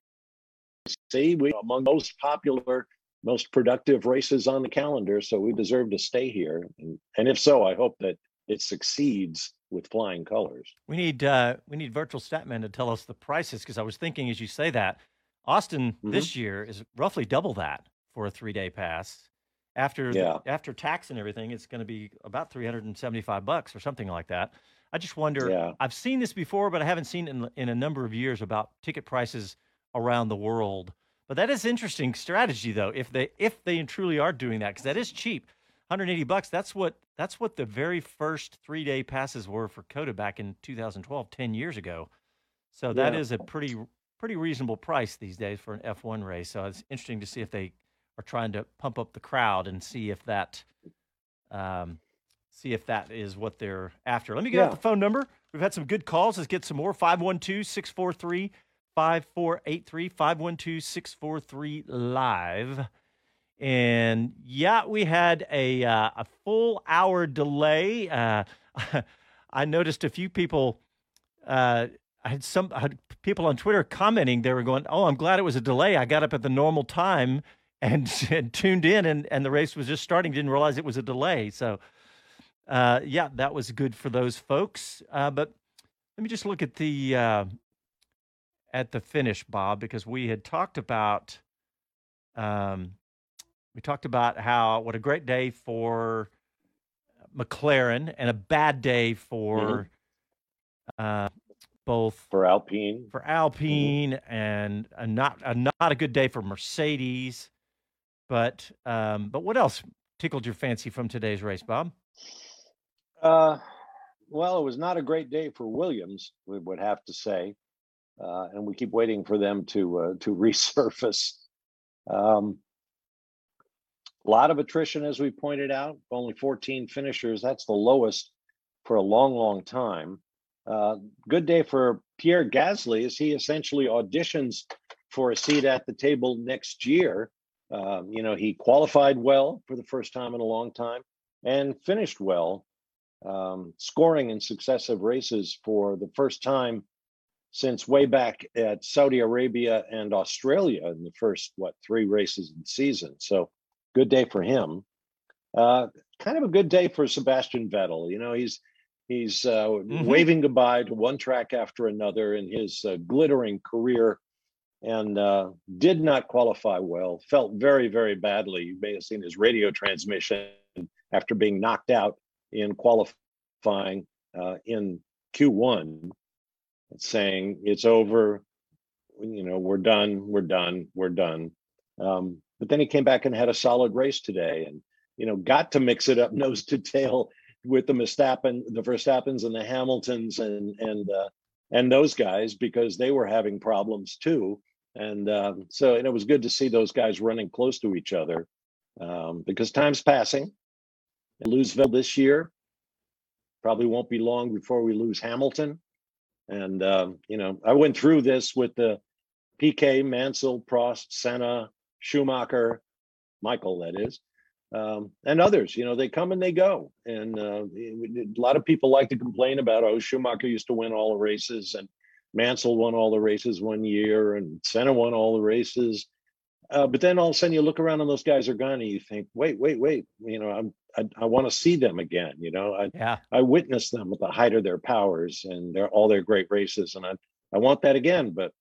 see, we among most popular, most productive races on the calendar, so we deserve to stay here. And, and if so, I hope that it succeeds with flying colors. We need uh, we need virtual statman to tell us the prices because I was thinking as you say that Austin mm-hmm. this year is roughly double that for a three day pass. After yeah. the, after tax and everything, it's going to be about three hundred and seventy five bucks or something like that. I just wonder. Yeah. I've seen this before, but I haven't seen it in, in a number of years about ticket prices around the world. But that is interesting strategy, though. If they if they truly are doing that, because that is cheap. 180 bucks. That's what that's what the very first three day passes were for COTA back in 2012, 10 years ago. So that yeah. is a pretty pretty reasonable price these days for an F1 race. So it's interesting to see if they are trying to pump up the crowd and see if that um, see if that is what they're after. Let me get yeah. out the phone number. We've had some good calls. Let's get some more. 512 643 5483 512 643 live. And yeah, we had a uh, a full hour delay. Uh, I noticed a few people. Uh, I had some I had people on Twitter commenting. They were going, "Oh, I'm glad it was a delay. I got up at the normal time and, and tuned in, and and the race was just starting. Didn't realize it was a delay. So, uh, yeah, that was good for those folks. Uh, but let me just look at the uh, at the finish, Bob, because we had talked about. Um, we talked about how what a great day for McLaren and a bad day for mm-hmm. uh, both for Alpine for Alpine mm-hmm. and a not a not a good day for Mercedes. But um, but what else tickled your fancy from today's race, Bob? Uh, well, it was not a great day for Williams. We would have to say, uh, and we keep waiting for them to uh, to resurface. Um, a lot of attrition, as we pointed out, only 14 finishers. That's the lowest for a long, long time. Uh, good day for Pierre Gasly as he essentially auditions for a seat at the table next year. Um, you know, he qualified well for the first time in a long time and finished well, um, scoring in successive races for the first time since way back at Saudi Arabia and Australia in the first, what, three races in the season. So good day for him. Uh, kind of a good day for Sebastian Vettel. You know, he's he's uh, mm-hmm. waving goodbye to one track after another in his uh, glittering career, and uh, did not qualify well. Felt very very badly. You may have seen his radio transmission after being knocked out in qualifying uh, in Q1, saying it's over. You know, we're done. We're done. We're done. Um, but then he came back and had a solid race today and, you know, got to mix it up nose to tail with the Verstappen, the Verstappens and the Hamiltons and and uh, and those guys because they were having problems too. And um, so and it was good to see those guys running close to each other um, because time's passing. In Louisville this year, probably won't be long before we lose Hamilton. And um, you know, I went through this with the Piquet, Mansell, Prost, Senna, Schumacher, Michael, that is, um, and others. You know, they come and they go. And uh, a lot of people like to complain about, oh, Schumacher used to win all the races, and Mansell won all the races one year, and Senna won all the races. Uh, but then all of a sudden you look around and those guys are gone, and you think, wait, wait, wait. You know, I'm I, I want to see them again. You know, I yeah. I witnessed them at the height of their powers and their all their great races, and I I want that again. But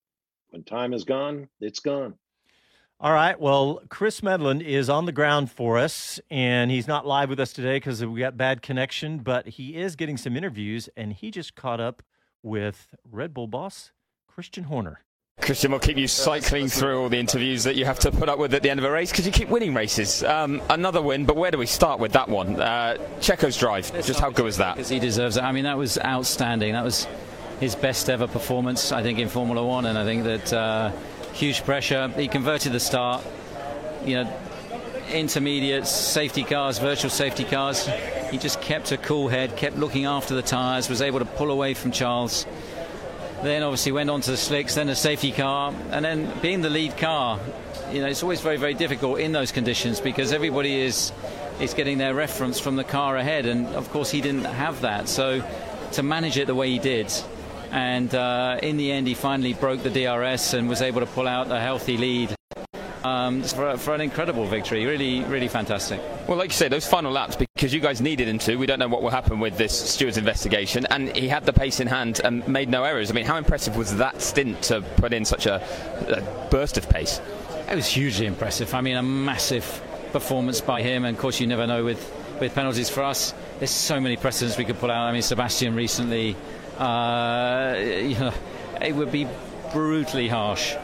when time is gone, it's gone. All right. Well, Chris Medland is on the ground for us, and he's not live with us today because we got bad connection, but he is getting some interviews, and he just caught up with Red Bull boss Christian Horner. Christian, we'll keep you cycling through all the interviews that you have to put up with at the end of a race because you keep winning races. Um, another win, but where do we start with that one? Uh, Checo's drive, just how good was that? Because he deserves it. I mean, that was outstanding. That was his best ever performance, I think, in Formula One, and I think that uh, huge pressure. He converted the start. You know, intermediates, safety cars, virtual safety cars. He just kept a cool head, kept looking after the tyres, was able to pull away from Charles then obviously went on to the slicks, then a safety car, and then being the lead car, you know, it's always very, very difficult in those conditions because everybody is is getting their reference from the car ahead, and of course he didn't have that. So to manage it the way he did, and uh, in the end he finally broke the DRS and was able to pull out a healthy lead um, for, for, an incredible victory. Really, really fantastic. Well, like you say, those final laps, because you guys needed him to, we don't know what will happen with this stewards investigation, and he had the pace in hand and made no errors. I mean, how impressive was that stint to put in such a, a burst of pace? It was hugely impressive. I mean, a massive performance by him, and of course, you never know with, with penalties for us. There's so many precedents we could pull out. I mean, Sebastian recently, uh, you know, it would be brutally harsh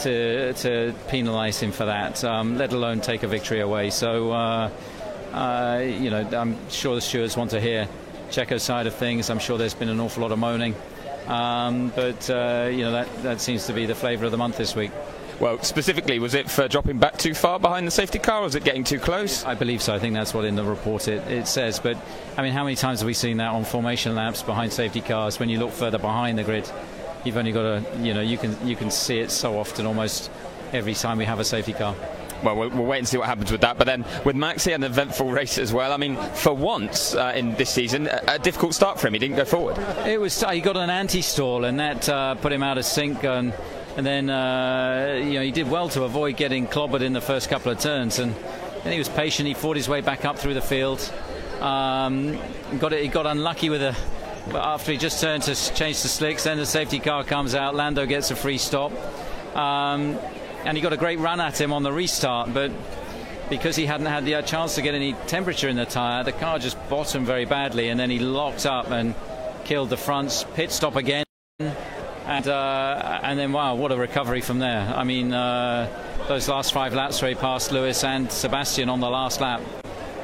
to to penalise him for that, um, let alone take a victory away. So, uh, uh, you know, I'm sure the stewards want to hear Checo's side of things. I'm sure there's been an awful lot of moaning, um, but uh, you know that that seems to be the flavour of the month this week. Well, specifically, was it for dropping back too far behind the safety car, or was it getting too close? I believe so. I think that's what in the report it, it says. But I mean, how many times have we seen that on formation laps behind safety cars when you look further behind the grid? you've only got to, you know, you can you can see it so often, almost every time we have a safety car. Well, well, we'll wait and see what happens with that. But then with Max, he had an eventful race as well. I mean, for once uh, in this season, a, a, difficult start for him. He didn't go forward. It was he got an anti-stall, and that uh, put him out of sync. And, and then uh, you know he did well to avoid getting clobbered in the first couple of turns. And then he was patient. He fought his way back up through the field. Um, got it. He got unlucky with a after he just turned to change the slicks, then the safety car comes out. Lando gets a free stop. Um, and he got a great run at him on the restart, but because he hadn't had the uh, chance to get any temperature in the tyre, the car just bottomed very badly, and then he locked up and killed the fronts. Pit stop again, and uh, and then wow, what a recovery from there! I mean, uh, those last five laps where he passed Lewis and Sebastian on the last lap,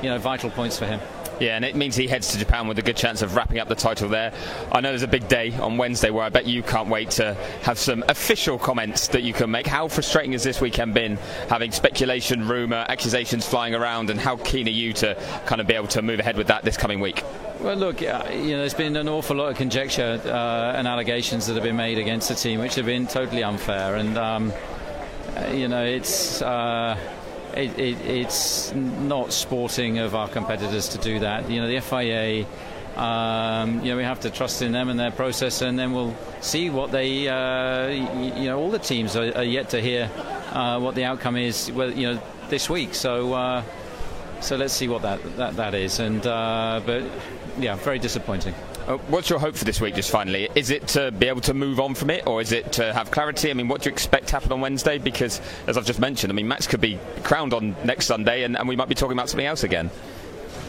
you know, vital points for him. Yeah, and it means he heads to Japan with a good chance of wrapping up the title there. I know there's a big day on Wednesday where I bet you can't wait to have some official comments that you can make. How frustrating has this weekend been, having speculation, rumour, accusations flying around, and how keen are you to kind of be able to move ahead with that this coming week? Well, look, uh, you know, there's been an awful lot of conjecture uh, and allegations that have been made against the team, which have been totally unfair, and um, uh, you know, it's. Uh, it, it, it's not sporting of our competitors to do that. You know, the FIA. Um, you know, we have to trust in them and their process, and then we'll see what they. Uh, you know, all the teams are, are yet to hear uh, what the outcome is. Well, you know, this week. So, uh, so let's see what that that, that is. And uh, but yeah, very disappointing. Uh, what's your hope for this week, just finally? Is it to be able to move on from it, or is it to have clarity? I mean, what do you expect to happen on Wednesday? Because, as I've just mentioned, I mean, Max could be crowned on next Sunday, and, and we might be talking about something else again.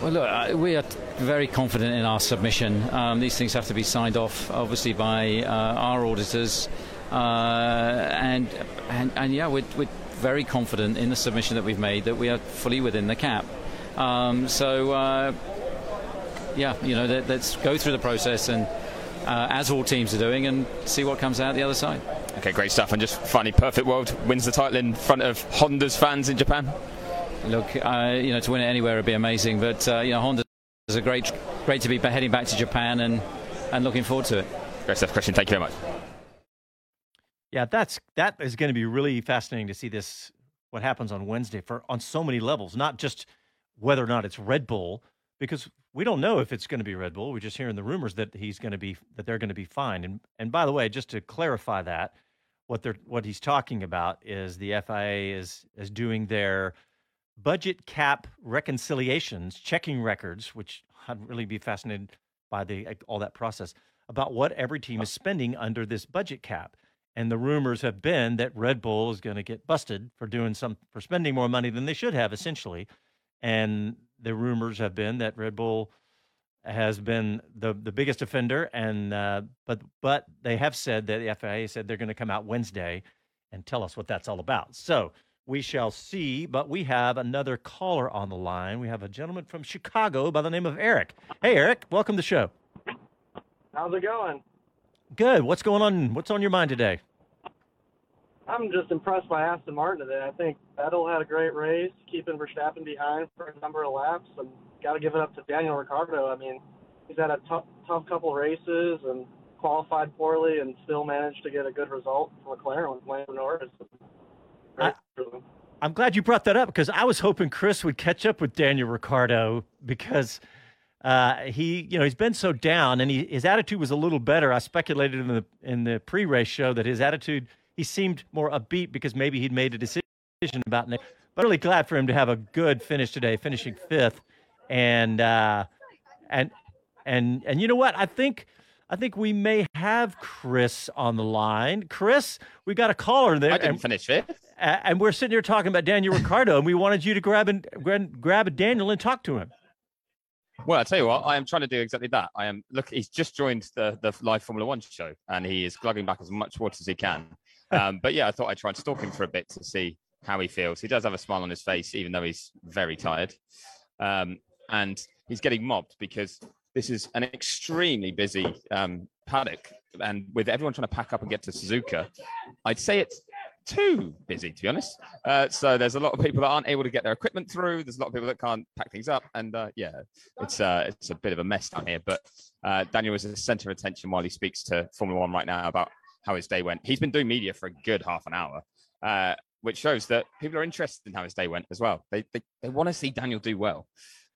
Well, look, uh, we are very confident in our submission. Um, these things have to be signed off, obviously, by uh, our auditors. Uh, and, and, and yeah, we're, we're, very confident in the submission that we've made that we are fully within the cap. Um, so uh, yeah, you know, let, us go through the process and uh, as all teams are doing, and see what comes out the other side. Okay, great stuff. And just finally, Perfect World wins the title in front of Honda's fans in Japan. Look, uh, you know, to win it anywhere would be amazing, but uh, you know, Honda is a great, great to be heading back to Japan and and looking forward to it. Great stuff, Christian. Thank you very much. Yeah, that's that is going to be really fascinating to see this what happens on Wednesday for on so many levels, not just whether or not it's Red Bull, because we don't know if it's going to be Red Bull. We're just hearing the rumors that he's going to be that they're going to be fine. And and by the way, just to clarify that, what they're what he's talking about is the FIA is is doing their budget cap reconciliations, checking records, which I'd really be fascinated by the all that process about what every team is spending under this budget cap. And the rumors have been that Red Bull is going to get busted for doing some for spending more money than they should have, essentially. And the rumors have been that Red Bull has been the the biggest offender, and uh, but but they have said that the FIA said they're going to come out Wednesday and tell us what that's all about. So we shall see. But we have another caller on the line. We have a gentleman from Chicago by the name of Eric. Hey, Eric, welcome to the show. How's it going? Good. What's going on? What's on your mind today? I'm just impressed by Aston Martin today. I think Vettel had a great race, keeping Verstappen behind for a number of laps, and got to give it up to Daniel Ricciardo. I mean, he's had a tough, tough couple of races and qualified poorly, and still managed to get a good result for McLaren with Lando Norris. I, I'm glad you brought that up because I was hoping Chris would catch up with Daniel Ricciardo because uh, he, you know, he's been so down, and he, his attitude was a little better. I speculated in the in the pre-race show that his attitude he seemed more upbeat because maybe he'd made a decision about Nick. But really glad for him to have a good finish today, finishing fifth, and uh, and and and you know what? I think I think we may have Chris on the line. Chris, we got a caller there. I didn't and, finish fifth. And we're sitting here talking about Daniel Ricciardo, and we wanted you to grab and grab, Daniel and talk to him. Well, I tell you what, I am trying to do exactly that. I am look. He's just joined the the live Formula One show, and he is glugging back as much water as he can. Um, but yeah, I thought I'd try and stalk him for a bit to see how he feels. He does have a smile on his face, even though he's very tired. Um, and he's getting mobbed because this is an extremely busy um, paddock. And with everyone trying to pack up and get to Suzuka, I'd say it's too busy, to be honest. Uh, so there's a lot of people that aren't able to get their equipment through. There's a lot of people that can't pack things up, and uh, yeah, it's uh, it's a bit of a mess down here. But uh, Daniel is the centre of attention while he speaks to Formula One right now about how his day went. He's been doing media for a good half an hour, uh, which shows that people are interested in how his day went as well. They they, they want to see Daniel do well.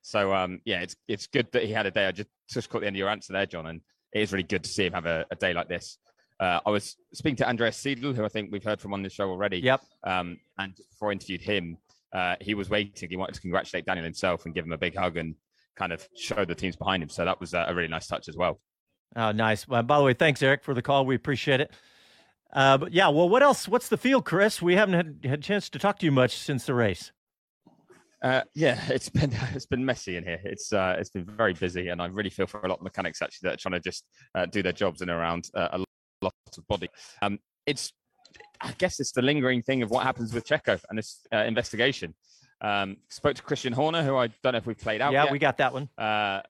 So um, yeah, it's it's good that he had a day. I just just caught the end of your answer there, John, and it is really good to see him have a, a day like this. Uh, I was speaking to Andreas Seidl, who I think we've heard from on the show already. Yep. Um, and before I interviewed him, uh, he was waiting. He wanted to congratulate Daniel himself and give him a big hug and kind of show the teams behind him. So that was a really nice touch as well. Oh, nice. Well, by the way, thanks, Eric, for the call. We appreciate it. Uh, but yeah, well, what else? What's the field, Chris? We haven't had, had a chance to talk to you much since the race. Uh, yeah, it's been it's been messy in here. It's uh, it's been very busy, and I really feel for a lot of mechanics actually that are trying to just uh, do their jobs in around uh, a lot of body. Um, it's I guess it's the lingering thing of what happens with Checo and this uh, investigation. Um, spoke to Christian Horner, who I don't know if we played out. Yeah, yet. we got that one. Uh,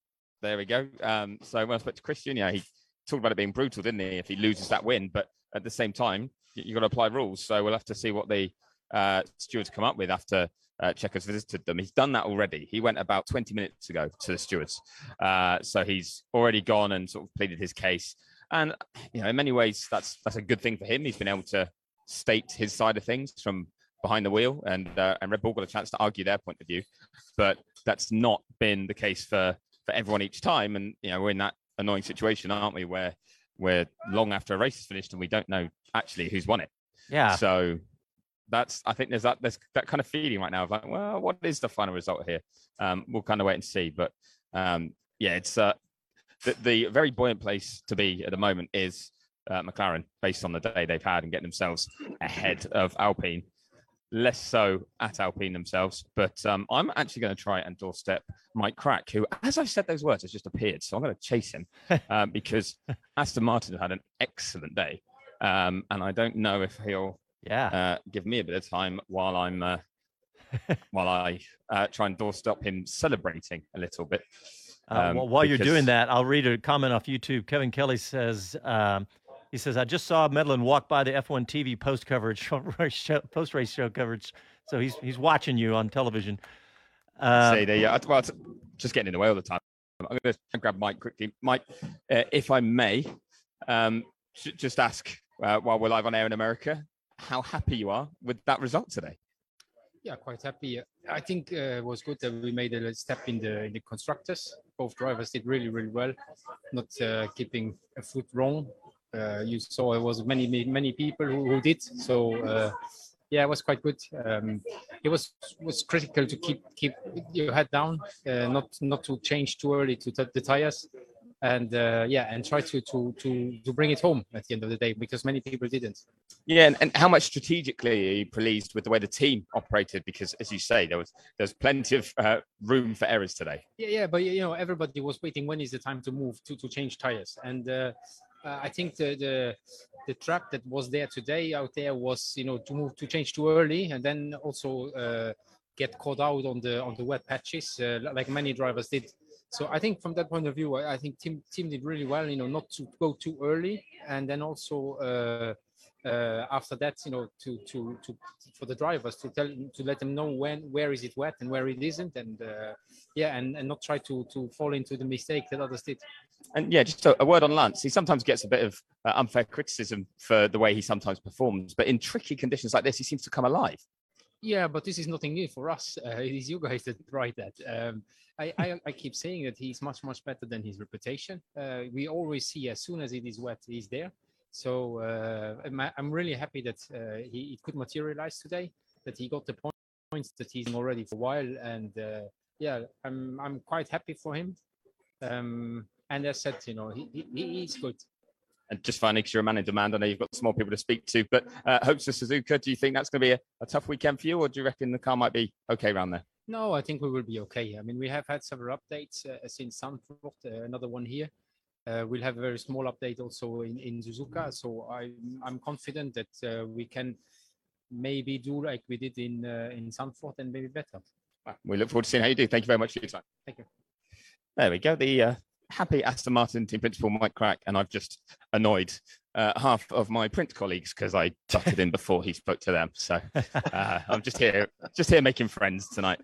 there we go. Um, so when I spoke to Christian, yeah, he talked about it being brutal, didn't he? If he loses that win, but at the same time, you've got to apply rules. So we'll have to see what the uh, stewards come up with after uh, visited them. He's done that already. He went about 20 minutes ago to the stewards. Uh, so he's already gone and sort of pleaded his case. And, you know, in many ways, that's that's a good thing for him. He's been able to state his side of things from behind the wheel, and uh, and Red Bull got a chance to argue their point of view. But that's not been the case for for everyone each time. And you know, we're in that annoying situation, aren't we, where we're long after a race is finished and we don't know actually who's won it. Yeah. So that's I think there's that there's that kind of feeling right now of like, well, what is the final result here? Um, we'll kind of wait and see. But um, yeah, it's uh, the, the very buoyant place to be at the moment is uh, McLaren, based on the day they've had and getting themselves ahead of Alpine less so at Alpine themselves. But um, I'm actually going to try and doorstep Mike Krack, who, as I've said those words, has just appeared. So I'm going to chase him um, because Aston Martin had an excellent day. Um, and I don't know if he'll yeah. Uh, give me a bit of time while I'm uh, while I uh, try and doorstop him celebrating a little bit. Uh, Um, well, while you're doing that, I'll read a comment off YouTube. Kevin Kelly says, um, he says, I just saw Medland walk by the F1 TV post coverage, post race show coverage. So he's he's watching you on television. Uh, See, there you are. Well, just getting in the way all the time. I'm going to grab Mike quickly. Mike, uh, if I may, um, j- just ask uh, while we're live on air in America, how happy you are with that result today. Yeah, quite happy. I think uh, it was good that we made a step in the in the constructors. Both drivers did really, really well, not uh, keeping a foot wrong. Uh, you saw it was many, many, many people who, who did. So uh, yeah, it was quite good. Um, it was was critical to keep keep your head down, uh, not not to change too early to the tires, and uh, yeah, and try to to to to bring it home at the end of the day because many people didn't. Yeah, and, and how much strategically are you pleased with the way the team operated? Because, as you say, there was there's plenty of uh, room for errors today. Yeah, yeah, but you know, everybody was waiting. When is the time to move to to change tires? And uh, uh, I think the the the trap that was there today out there was you know to move to change too early, and then also uh, get caught out on the on the wet patches, uh, like many drivers did. So I think from that point of view, I I think team team did really well. You know, not to go too early, and then also. Uh, after that, you know, to to to for the drivers to tell to let them know when where is it wet and where it isn't, and uh, yeah, and, and not try to to fall into the mistake that others did. And yeah, just a, a word on Lance. He sometimes gets a bit of uh, unfair criticism for the way he sometimes performs, but in tricky conditions like this, he seems to come alive. Yeah, but this is nothing new for us. Uh, it is you guys that write that. Um, I, I, I keep saying that he's much much better than his reputation. Uh, we always see as soon as it is wet, he's there. So uh, I'm, I'm really happy that uh, he it could materialize today. That he got the point, points that he's already for a while, and uh, yeah, I'm I'm quite happy for him. Um, and as said, you know, he, he he's good. And just finally, because you're a man in demand, I know you've got some more people to speak to, but uh, hopes for Suzuka, do you think that's going to be a, a tough weekend for you, or do you reckon the car might be okay around there? No, I think we will be okay. I mean, we have had several updates uh, since Zandvoort, uh, another one here. Uh, we'll have a very small update also in, in Suzuka. So I'm, I'm confident that uh, we can maybe do like we did in uh, in Zandvoort and maybe better. We look forward to seeing how you do. Thank you very much for your time. Thank you. There we go. The uh, happy Aston Martin team principal, Mike Krack, and I've just annoyed uh, half of my print colleagues because I butted in before he spoke to them. So uh, I'm just here, just here making friends tonight.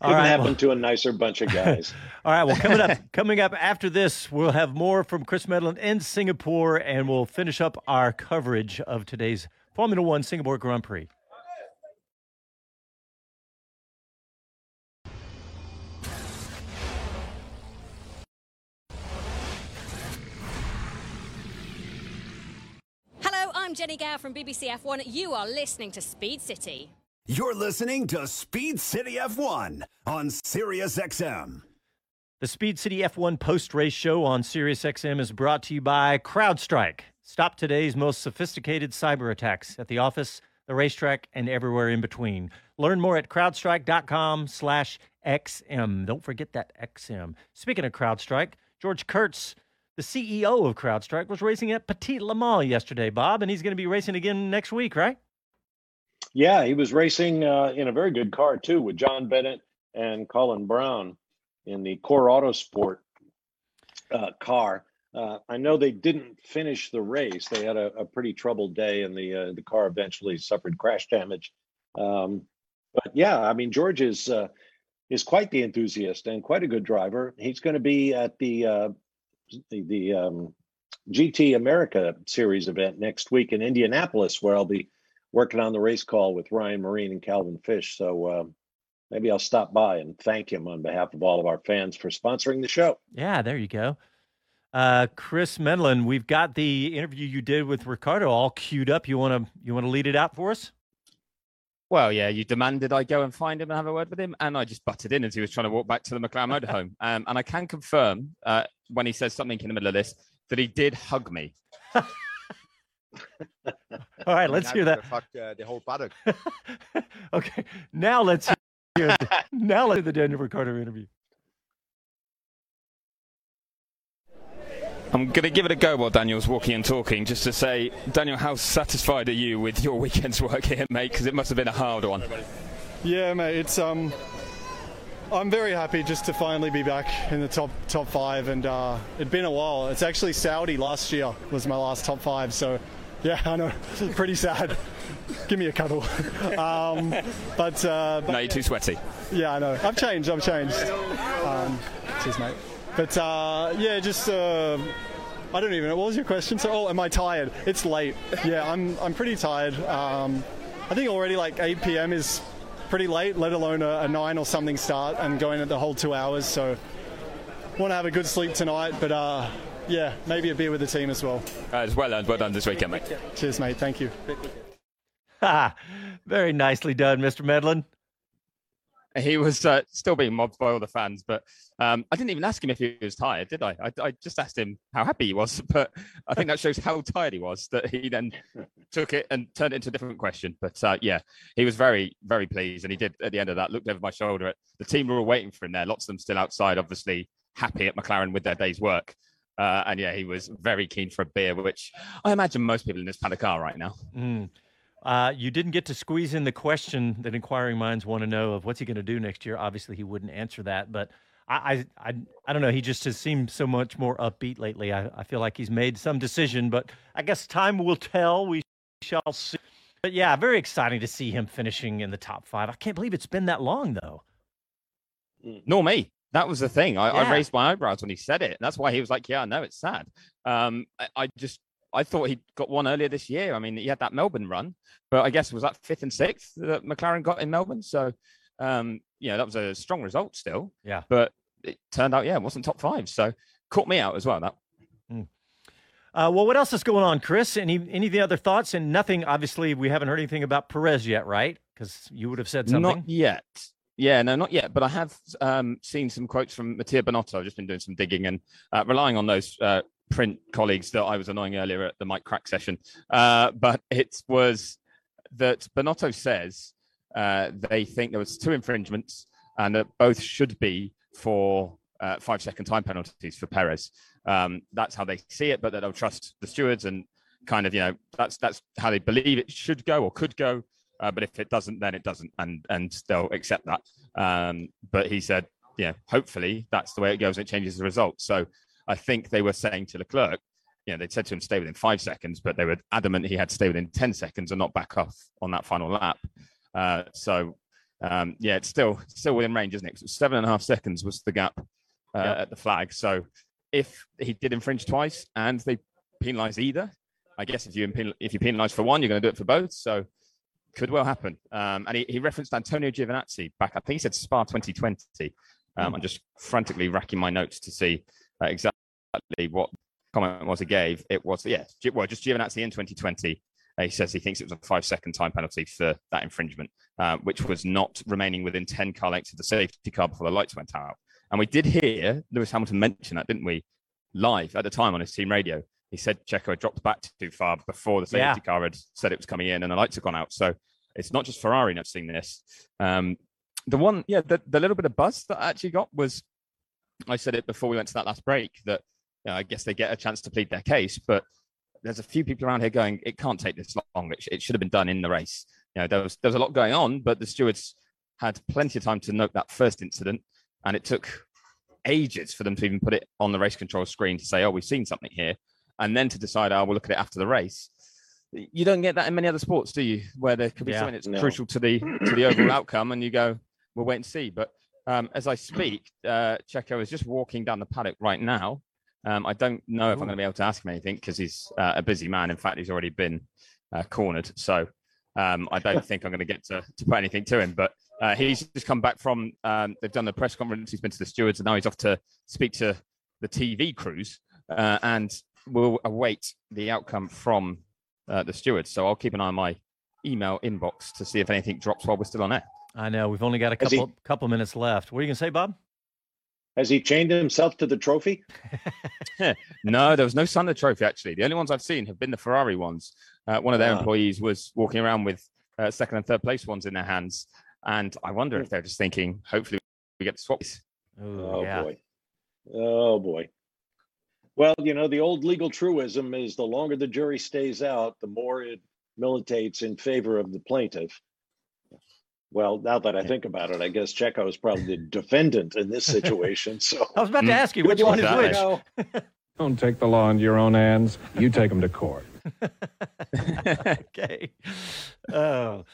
Couldn't right, happen well- to a nicer bunch of guys. All right. Well, coming up, coming up after this, we'll have more from Chris Medland in Singapore, and we'll finish up our coverage of today's Formula One Singapore Grand Prix. Hello, I'm Jennie Gow from BBC F1. You are listening to Speed City. You're listening to Speed City F1 on Sirius XM. The Speed City F1 post race show on SiriusXM is brought to you by CrowdStrike. Stop today's most sophisticated cyber attacks at the office, the racetrack, and everywhere in between. Learn more at crowdstrike.com/xm. Don't forget that XM. Speaking of CrowdStrike, George Kurtz, the CEO of CrowdStrike, was racing at Petit Le Mans yesterday, Bob, and he's going to be racing again next week, right? Yeah, he was racing uh, in a very good car too with John Bennett and Colin Braun in the Core Autosport uh, car. Uh, I know they didn't finish the race. They had a, a pretty troubled day, and the uh, the car eventually suffered crash damage. Um, but yeah, I mean George is uh, is quite the enthusiast and quite a good driver. He's going to be at the uh, the, the um, GT America Series event next week in Indianapolis, where I'll be working on the race call with Ryan Myrehn and Calvin Fish. So um, maybe I'll stop by and thank him on behalf of all of our fans for sponsoring the show. Yeah, there you go. Uh, Chris Medland, we've got the interview you did with Ricciardo all queued up. You want to you want to lead it out for us? Well, yeah, you demanded I go and find him and have a word with him, and I just butted in as he was trying to walk back to the McLaren motorhome. Um, and I can confirm uh, when he says something in the middle of this that he did hug me. All right, let's hear that. Fuck uh, the whole paddock. Okay, now let's hear now let's hear the Daniel Ricciardo interview. I'm going to give it a go while Daniel's walking and talking, just to say, Daniel, how satisfied are you with your weekend's work here, mate? Because it must have been a hard one. Yeah, mate. It's um, I'm very happy just to finally be back in the top top five, and uh, it'd been a while. It's actually Saudi last year was my last top five, so yeah, I know, pretty sad. Give me a cuddle. um, but, uh, but no, you're too sweaty. Yeah, I know. I've changed. I've changed. Um, cheers, mate. But uh, yeah, just. Uh, I don't even know. What was your question? So, oh, am I tired? It's late. Yeah, I'm. I'm pretty tired. Um, I think already like 8 p.m. is pretty late, let alone a, a nine or something start and going at the whole two hours. So, want to have a good sleep tonight. But uh, yeah, maybe a beer with the team as well. Uh, it's well done. Well done this weekend, mate. Cheers, mate. Thank you. Ha! Very nicely done, Mr. Medland. He was uh, still being mobbed by all the fans, but um, I didn't even ask him if he was tired, did I? I? I just asked him how happy he was, but I think that shows how tired he was that he then took it and turned it into a different question. But uh, yeah, he was very, very pleased, and he did at the end of that. Looked over my shoulder at the team were all waiting for him there. Lots of them still outside, obviously happy at McLaren with their day's work. Uh, and yeah, he was very keen for a beer, which I imagine most people in this paddock are right now. Mm. Uh, you didn't get to squeeze in the question that inquiring minds want to know of what's he going to do next year. Obviously, he wouldn't answer that, but I, I, I, don't know. He just has seemed so much more upbeat lately. I, I feel like he's made some decision, but I guess time will tell. We shall see. But yeah, very exciting to see him finishing in the top five. I can't believe it's been that long, though. Nor me. That was the thing. I, Yeah. I raised my eyebrows when he said it. That's why he was like, Yeah, I know it's sad. Um, I, I just I thought he got one earlier this year. I mean, he had that Melbourne run, but I guess was that fifth and sixth that McLaren got in Melbourne. So, um, you know, that was a strong result still. Yeah. But it turned out, yeah, it wasn't top five. So caught me out as well. That. Uh, well, what else is going on, Chris? Any any of the other thoughts? And nothing. Obviously, we haven't heard anything about Perez yet, right? Because you would have said something. Not yet. Yeah, no, not yet. But I have um, seen some quotes from Mattia Binotto. I've just been doing some digging and uh, relying on those uh, print colleagues that I was annoying earlier at the Mike Krack session. Uh, but it was that Bonotto says uh, they think there was two infringements and that both should be for uh, five second time penalties for Perez. Um, that's how they see it, but that they'll trust the stewards and kind of, you know, that's that's how they believe it should go or could go. Uh, but if it doesn't, then it doesn't, and and they'll accept that. Um, but he said, yeah, hopefully that's the way it goes. And it changes the result. So I think they were saying to Leclerc, you know, they said to him stay within five seconds, but they were adamant he had to stay within ten seconds and not back off on that final lap. Uh, so um, yeah, it's still still within range, isn't it? Seven and a half seconds was the gap uh, at the flag. So if he did infringe twice and they penalise either, I guess if you if you penalise for one, you're going to do it for both. So could well happen. Um, and he, he referenced Antonio Giovinazzi back. I think he said Spa 2020. Um, I'm just frantically racking my notes to see uh, exactly what comment was he gave. It was yeah, well just Giovinazzi in 2020. Uh, he says he thinks it was a five second time penalty for that infringement, uh, which was not remaining within 10 car lengths of the safety car before the lights went out. And we did hear Lewis Hamilton mention that, didn't we? Live at the time on his team radio. He said Checo had dropped back too far before the safety Yeah. car had said it was coming in and the lights had gone out. So it's not just Ferrari noticing this. Um, the one, yeah, the, the little bit of buzz that I actually got was I said it before we went to that last break that you know, I guess they get a chance to plead their case, but there's a few people around here going, it can't take this long. It, sh- it should have been done in the race. You know, there was there was a lot going on, but the stewards had plenty of time to note that first incident, and it took ages for them to even put it on the race control screen to say, oh, we've seen something here, and then to decide, oh, we'll look at it after the race. You don't get that in many other sports, do you? Where there could be Yeah. something that's No. crucial to the to the overall outcome, and you go, we'll wait and see. But um, as I speak, uh, Checo is just walking down the paddock right now. Um, I don't know if I'm going to be able to ask him anything because he's uh, a busy man. In fact, he's already been uh, cornered, so um, I don't think I'm going to get to, to put anything to him. But uh, he's just come back from. Um, they've done the press conference. He's been to the stewards, and now he's off to speak to the TV crews, uh, and we'll await the outcome from uh, the stewards. So I'll keep an eye on my email inbox to see if anything drops while we're still on air. I know we've only got a Has he- couple couple minutes left. What are you gonna say, Bob? Has he chained himself to the trophy? no, there was no sign of the trophy actually. The only ones I've seen have been the Ferrari ones. Uh, one of their Ah. employees was walking around with uh, second and third place ones in their hands, and I wonder if they're just thinking, hopefully we get to swap. these. Oh yeah. boy. Oh boy. Well, you know, the old legal truism is the longer the jury stays out, the more it militates in favor of the plaintiff. Well, now that I think about it, I guess Checo is probably the defendant in this situation. So I was about to ask you which one is which. Don't take the law into your own hands. You take them to court. okay. Oh,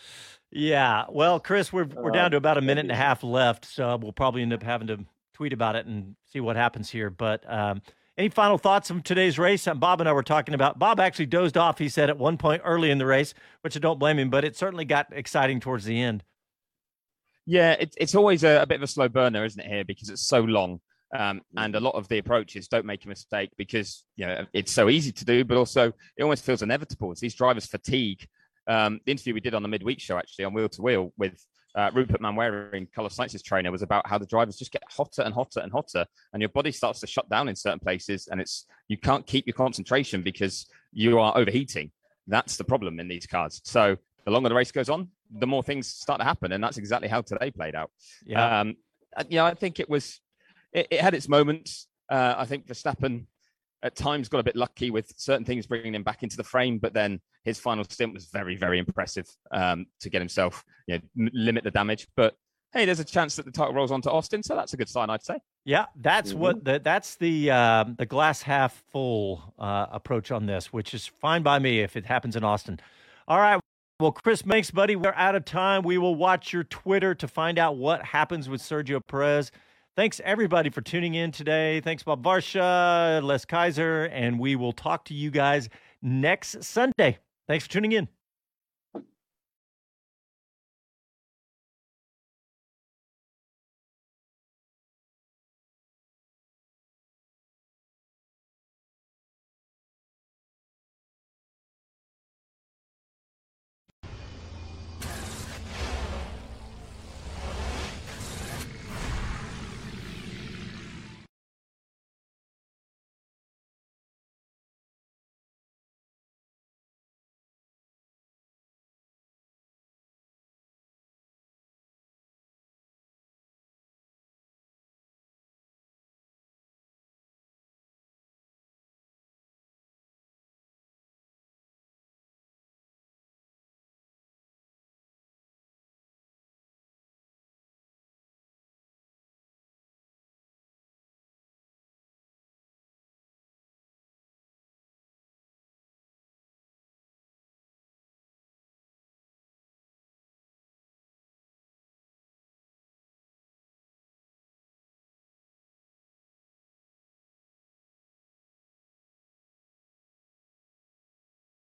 yeah. Well, Chris, we're we're down to about a minute and a half left, so we'll probably end up having to tweet about it and see what happens here. But um, any final thoughts from today's race? Um, Bob and I were talking about. Bob actually dozed off. He said at one point early in the race, which I don't blame him, but it certainly got exciting towards the end. Yeah, it, it's always a, a, bit of a slow burner, isn't it, here, because it's so long. Um, and a lot of the approaches don't make a mistake because you know it's so easy to do, but also it almost feels inevitable. It's these drivers' fatigue. Um, the interview we did on the midweek show, actually, on Wheel to Wheel with uh, Rupert Manwaring, Carlos Sainz's trainer, was about how the drivers just get hotter and hotter and hotter, and your body starts to shut down in certain places, and it's you can't keep your concentration because you are overheating. That's the problem in these cars. So the longer the race goes on, the more things start to happen, and that's exactly how today played out. Yeah, um, you know, I think it was it, it had its moments. Uh, I think Verstappen at times got a bit lucky with certain things bringing him back into the frame, but then his final stint was very, very impressive um, to get himself you know, limit the damage. But hey, there's a chance that the title rolls onto Austin, so that's a good sign, I'd say. Yeah, that's mm-hmm. what the, that's the uh, the glass half full uh, approach on this, which is fine by me if it happens in Austin. All right. Well, Chris Makes, buddy, we're out of time. We will watch your Twitter to find out what happens with Sergio Perez. Thanks everybody for tuning in today. Thanks Bob Varsha, Les Kaiser, and we will talk to you guys next Sunday. Thanks for tuning in.